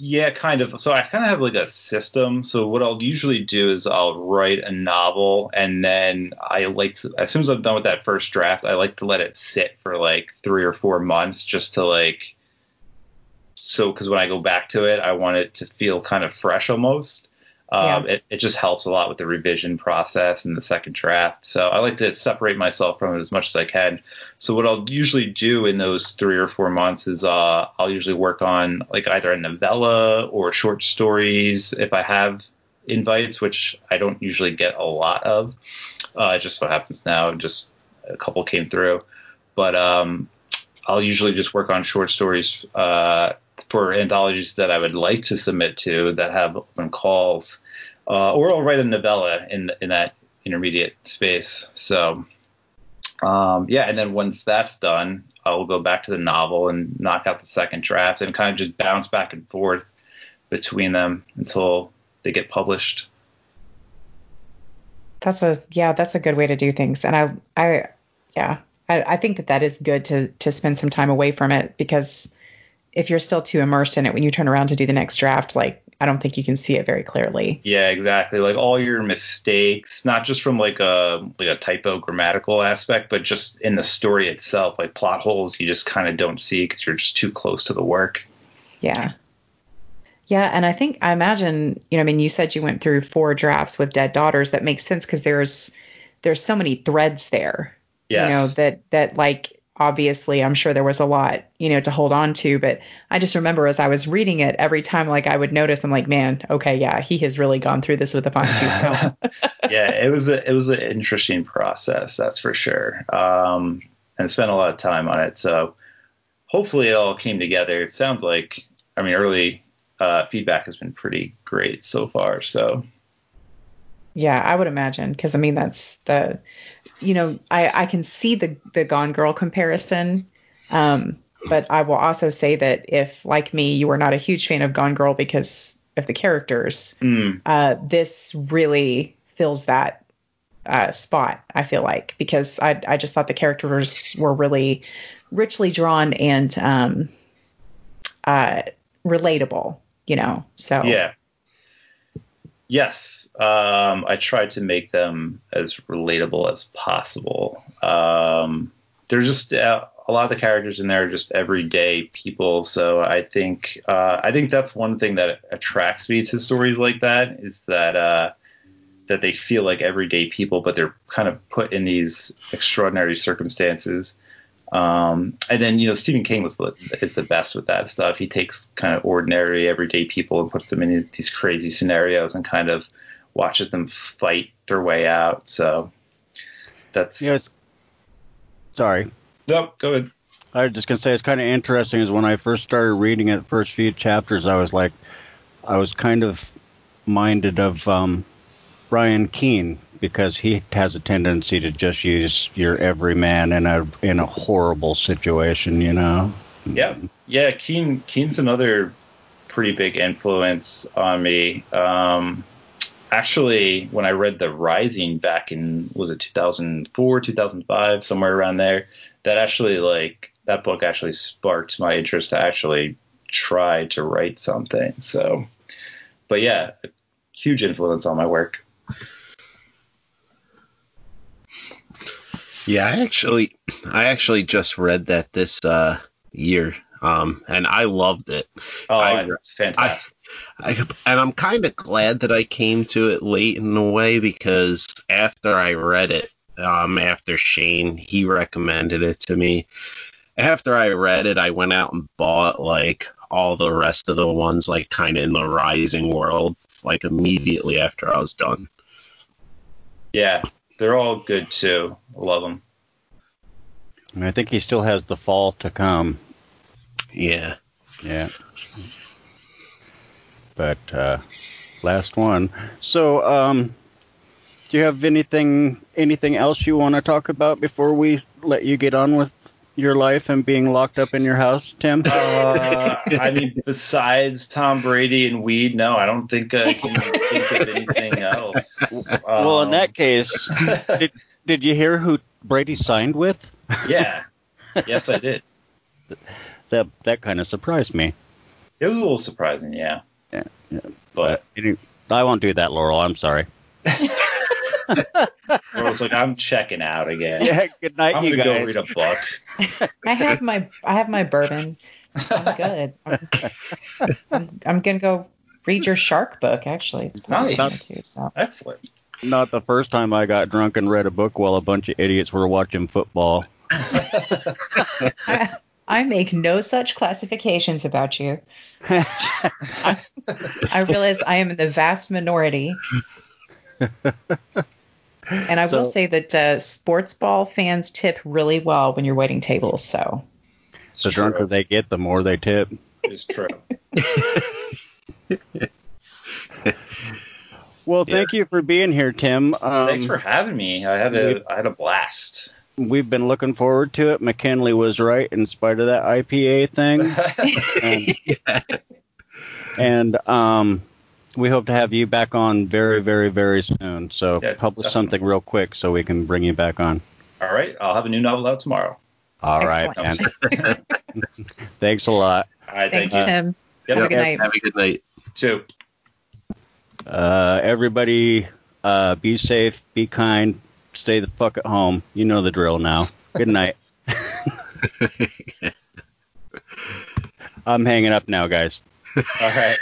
Speaker 2: yeah, kind of. So I kind of have like a system. So what I'll usually do is I'll write a novel, and then I like to, as soon as I'm done with that first draft, I like to let it sit for like three or four months just to like. So because when I go back to it, I want it to feel kind of fresh almost. Um,
Speaker 3: Yeah.
Speaker 2: it, it just helps a lot with the revision process and the second draft. So I like to separate myself from it as much as I can. So what I'll usually do in those three or four months is uh, I'll usually work on like either a novella or short stories if I have invites, which I don't usually get a lot of. Uh, it just so happens now, just a couple came through. But um, I'll usually just work on short stories uh, for anthologies that I would like to submit to that have open calls, uh, or I'll write a novella in in that intermediate space. So um, yeah, and then once that's done, I will go back to the novel and knock out the second draft and kind of just bounce back and forth between them until they get published.
Speaker 3: That's a yeah, that's a good way to do things. And I I yeah, I, I think that that is good to to spend some time away from it because if you're still too immersed in it when you turn around to do the next draft, like I don't think you can see it very clearly.
Speaker 2: Yeah, exactly. Like all your mistakes, not just from like a like a typo grammatical aspect, but just in the story itself, like plot holes you just kind of don't see because you're just too close to the work.
Speaker 3: Yeah. Yeah, and I think I imagine, you know, I mean, you said you went through four drafts with Dead Daughters. That makes sense because there's there's so many threads there.
Speaker 2: Yes.
Speaker 3: You know that that like obviously I'm sure there was a lot, you know, to hold on to, but I just remember as I was reading it every time like I would notice I'm like, man, okay, yeah, he has really gone through this with a fine tooth comb.
Speaker 2: yeah, it was a it was an interesting process, that's for sure. Um, and spent a lot of time on it. So hopefully it all came together. It sounds like I mean early uh, feedback has been pretty great so far. So
Speaker 3: Yeah, I would imagine because I mean that's the, you know, I I can see the the Gone Girl comparison, um, but I will also say that if like me you are not a huge fan of Gone Girl because of the characters,
Speaker 2: mm,
Speaker 3: uh, this really fills that uh, spot. I feel like because I I just thought the characters were really richly drawn and um, uh, relatable, you know. So
Speaker 2: yeah. Yes, um, I tried to make them as relatable as possible. Um, they're just uh, a lot of the characters in there are just everyday people, so I think uh, I think that's one thing that attracts me to stories like that is that uh, that they feel like everyday people, but they're kind of put in these extraordinary circumstances. Um, and then you know Stephen King was the, is the best with that stuff. He takes kind of ordinary, everyday people and puts them in these crazy scenarios and kind of watches them fight their way out. So that's
Speaker 1: Yes. Sorry.
Speaker 2: Nope, go ahead.
Speaker 1: I was just gonna say it's kind of interesting. Is when I first started reading it, first few chapters, I was like, I was kind of minded of um, Brian Keene because he has a tendency to just use your everyman in a in a horrible situation, you know.
Speaker 2: Yeah, yeah. Keene Keene's another pretty big influence on me. Um, actually, when I read The Rising back in was it 2004, 2005, somewhere around there, that actually like that book actually sparked my interest to actually try to write something. So, but yeah, huge influence on my work.
Speaker 4: Yeah, I actually, I actually just read that this uh, year, um, and I loved it.
Speaker 2: Oh,
Speaker 4: I-
Speaker 2: it's fantastic.
Speaker 4: I, and I'm kind of glad that I came to it late in a way because after I read it, um, after Shane he recommended it to me. After I read it, I went out and bought like all the rest of the ones like kind of in the rising world like immediately after I was done.
Speaker 2: Yeah, they're all good too. I love them.
Speaker 1: I think he still has the fall to come.
Speaker 4: Yeah.
Speaker 1: Yeah. But uh, last one. So, um, do you have anything anything else you want to talk about before we let you get on with your life and being locked up in your house, Tim?
Speaker 2: Uh, I mean, besides Tom Brady and weed, no, I don't think I can think of anything else.
Speaker 1: well, in
Speaker 2: Um,
Speaker 1: that case, did, did you hear who Brady signed with?
Speaker 2: yeah, yes, I did.
Speaker 1: That that kind of surprised me.
Speaker 2: It was a little surprising, yeah.
Speaker 1: Yeah, yeah.
Speaker 2: But
Speaker 1: You didn't- I won't do that, Laurel. I'm sorry.
Speaker 2: I was like, I'm checking out again.
Speaker 1: Yeah, good night,
Speaker 2: I'm
Speaker 1: you
Speaker 2: gonna go read a book.
Speaker 3: I have my I have my bourbon. I'm good. I'm, I'm, I'm gonna go read your shark book. Actually, it's pretty
Speaker 2: Nice.
Speaker 3: good too. So
Speaker 2: Excellent.
Speaker 1: Not the first time I got drunk and read a book while a bunch of idiots were watching football.
Speaker 3: I, I make no such classifications about you. I realize I am in the vast minority. And I will say that uh, sports ball fans tip really well when you're waiting tables. So
Speaker 2: It's
Speaker 1: the drunker they get, the more they tip.
Speaker 2: It's true.
Speaker 1: Well, thank you for being here, Tim. Um,
Speaker 2: Thanks for having me. I had a I had a blast.
Speaker 1: We've been looking forward to it. McKinley was right in spite of that IPA thing. and, and um, we hope to have you back on very, very, very soon. So
Speaker 2: Yeah,
Speaker 1: publish
Speaker 2: definitely.
Speaker 1: something real quick so we can bring you back on.
Speaker 2: All right, I'll have a new novel out tomorrow.
Speaker 1: All right,
Speaker 3: Excellent.
Speaker 1: man. Thanks a lot.
Speaker 2: All right,
Speaker 3: thanks,
Speaker 2: thanks.
Speaker 3: Tim.
Speaker 2: Yep.
Speaker 3: Have a good
Speaker 4: Yep,
Speaker 3: night.
Speaker 4: Have a good night.
Speaker 2: Too.
Speaker 1: Uh, everybody, uh, be safe, be kind, stay the fuck at home. You know the drill now. Good night. I'm hanging up now, guys.
Speaker 2: All right.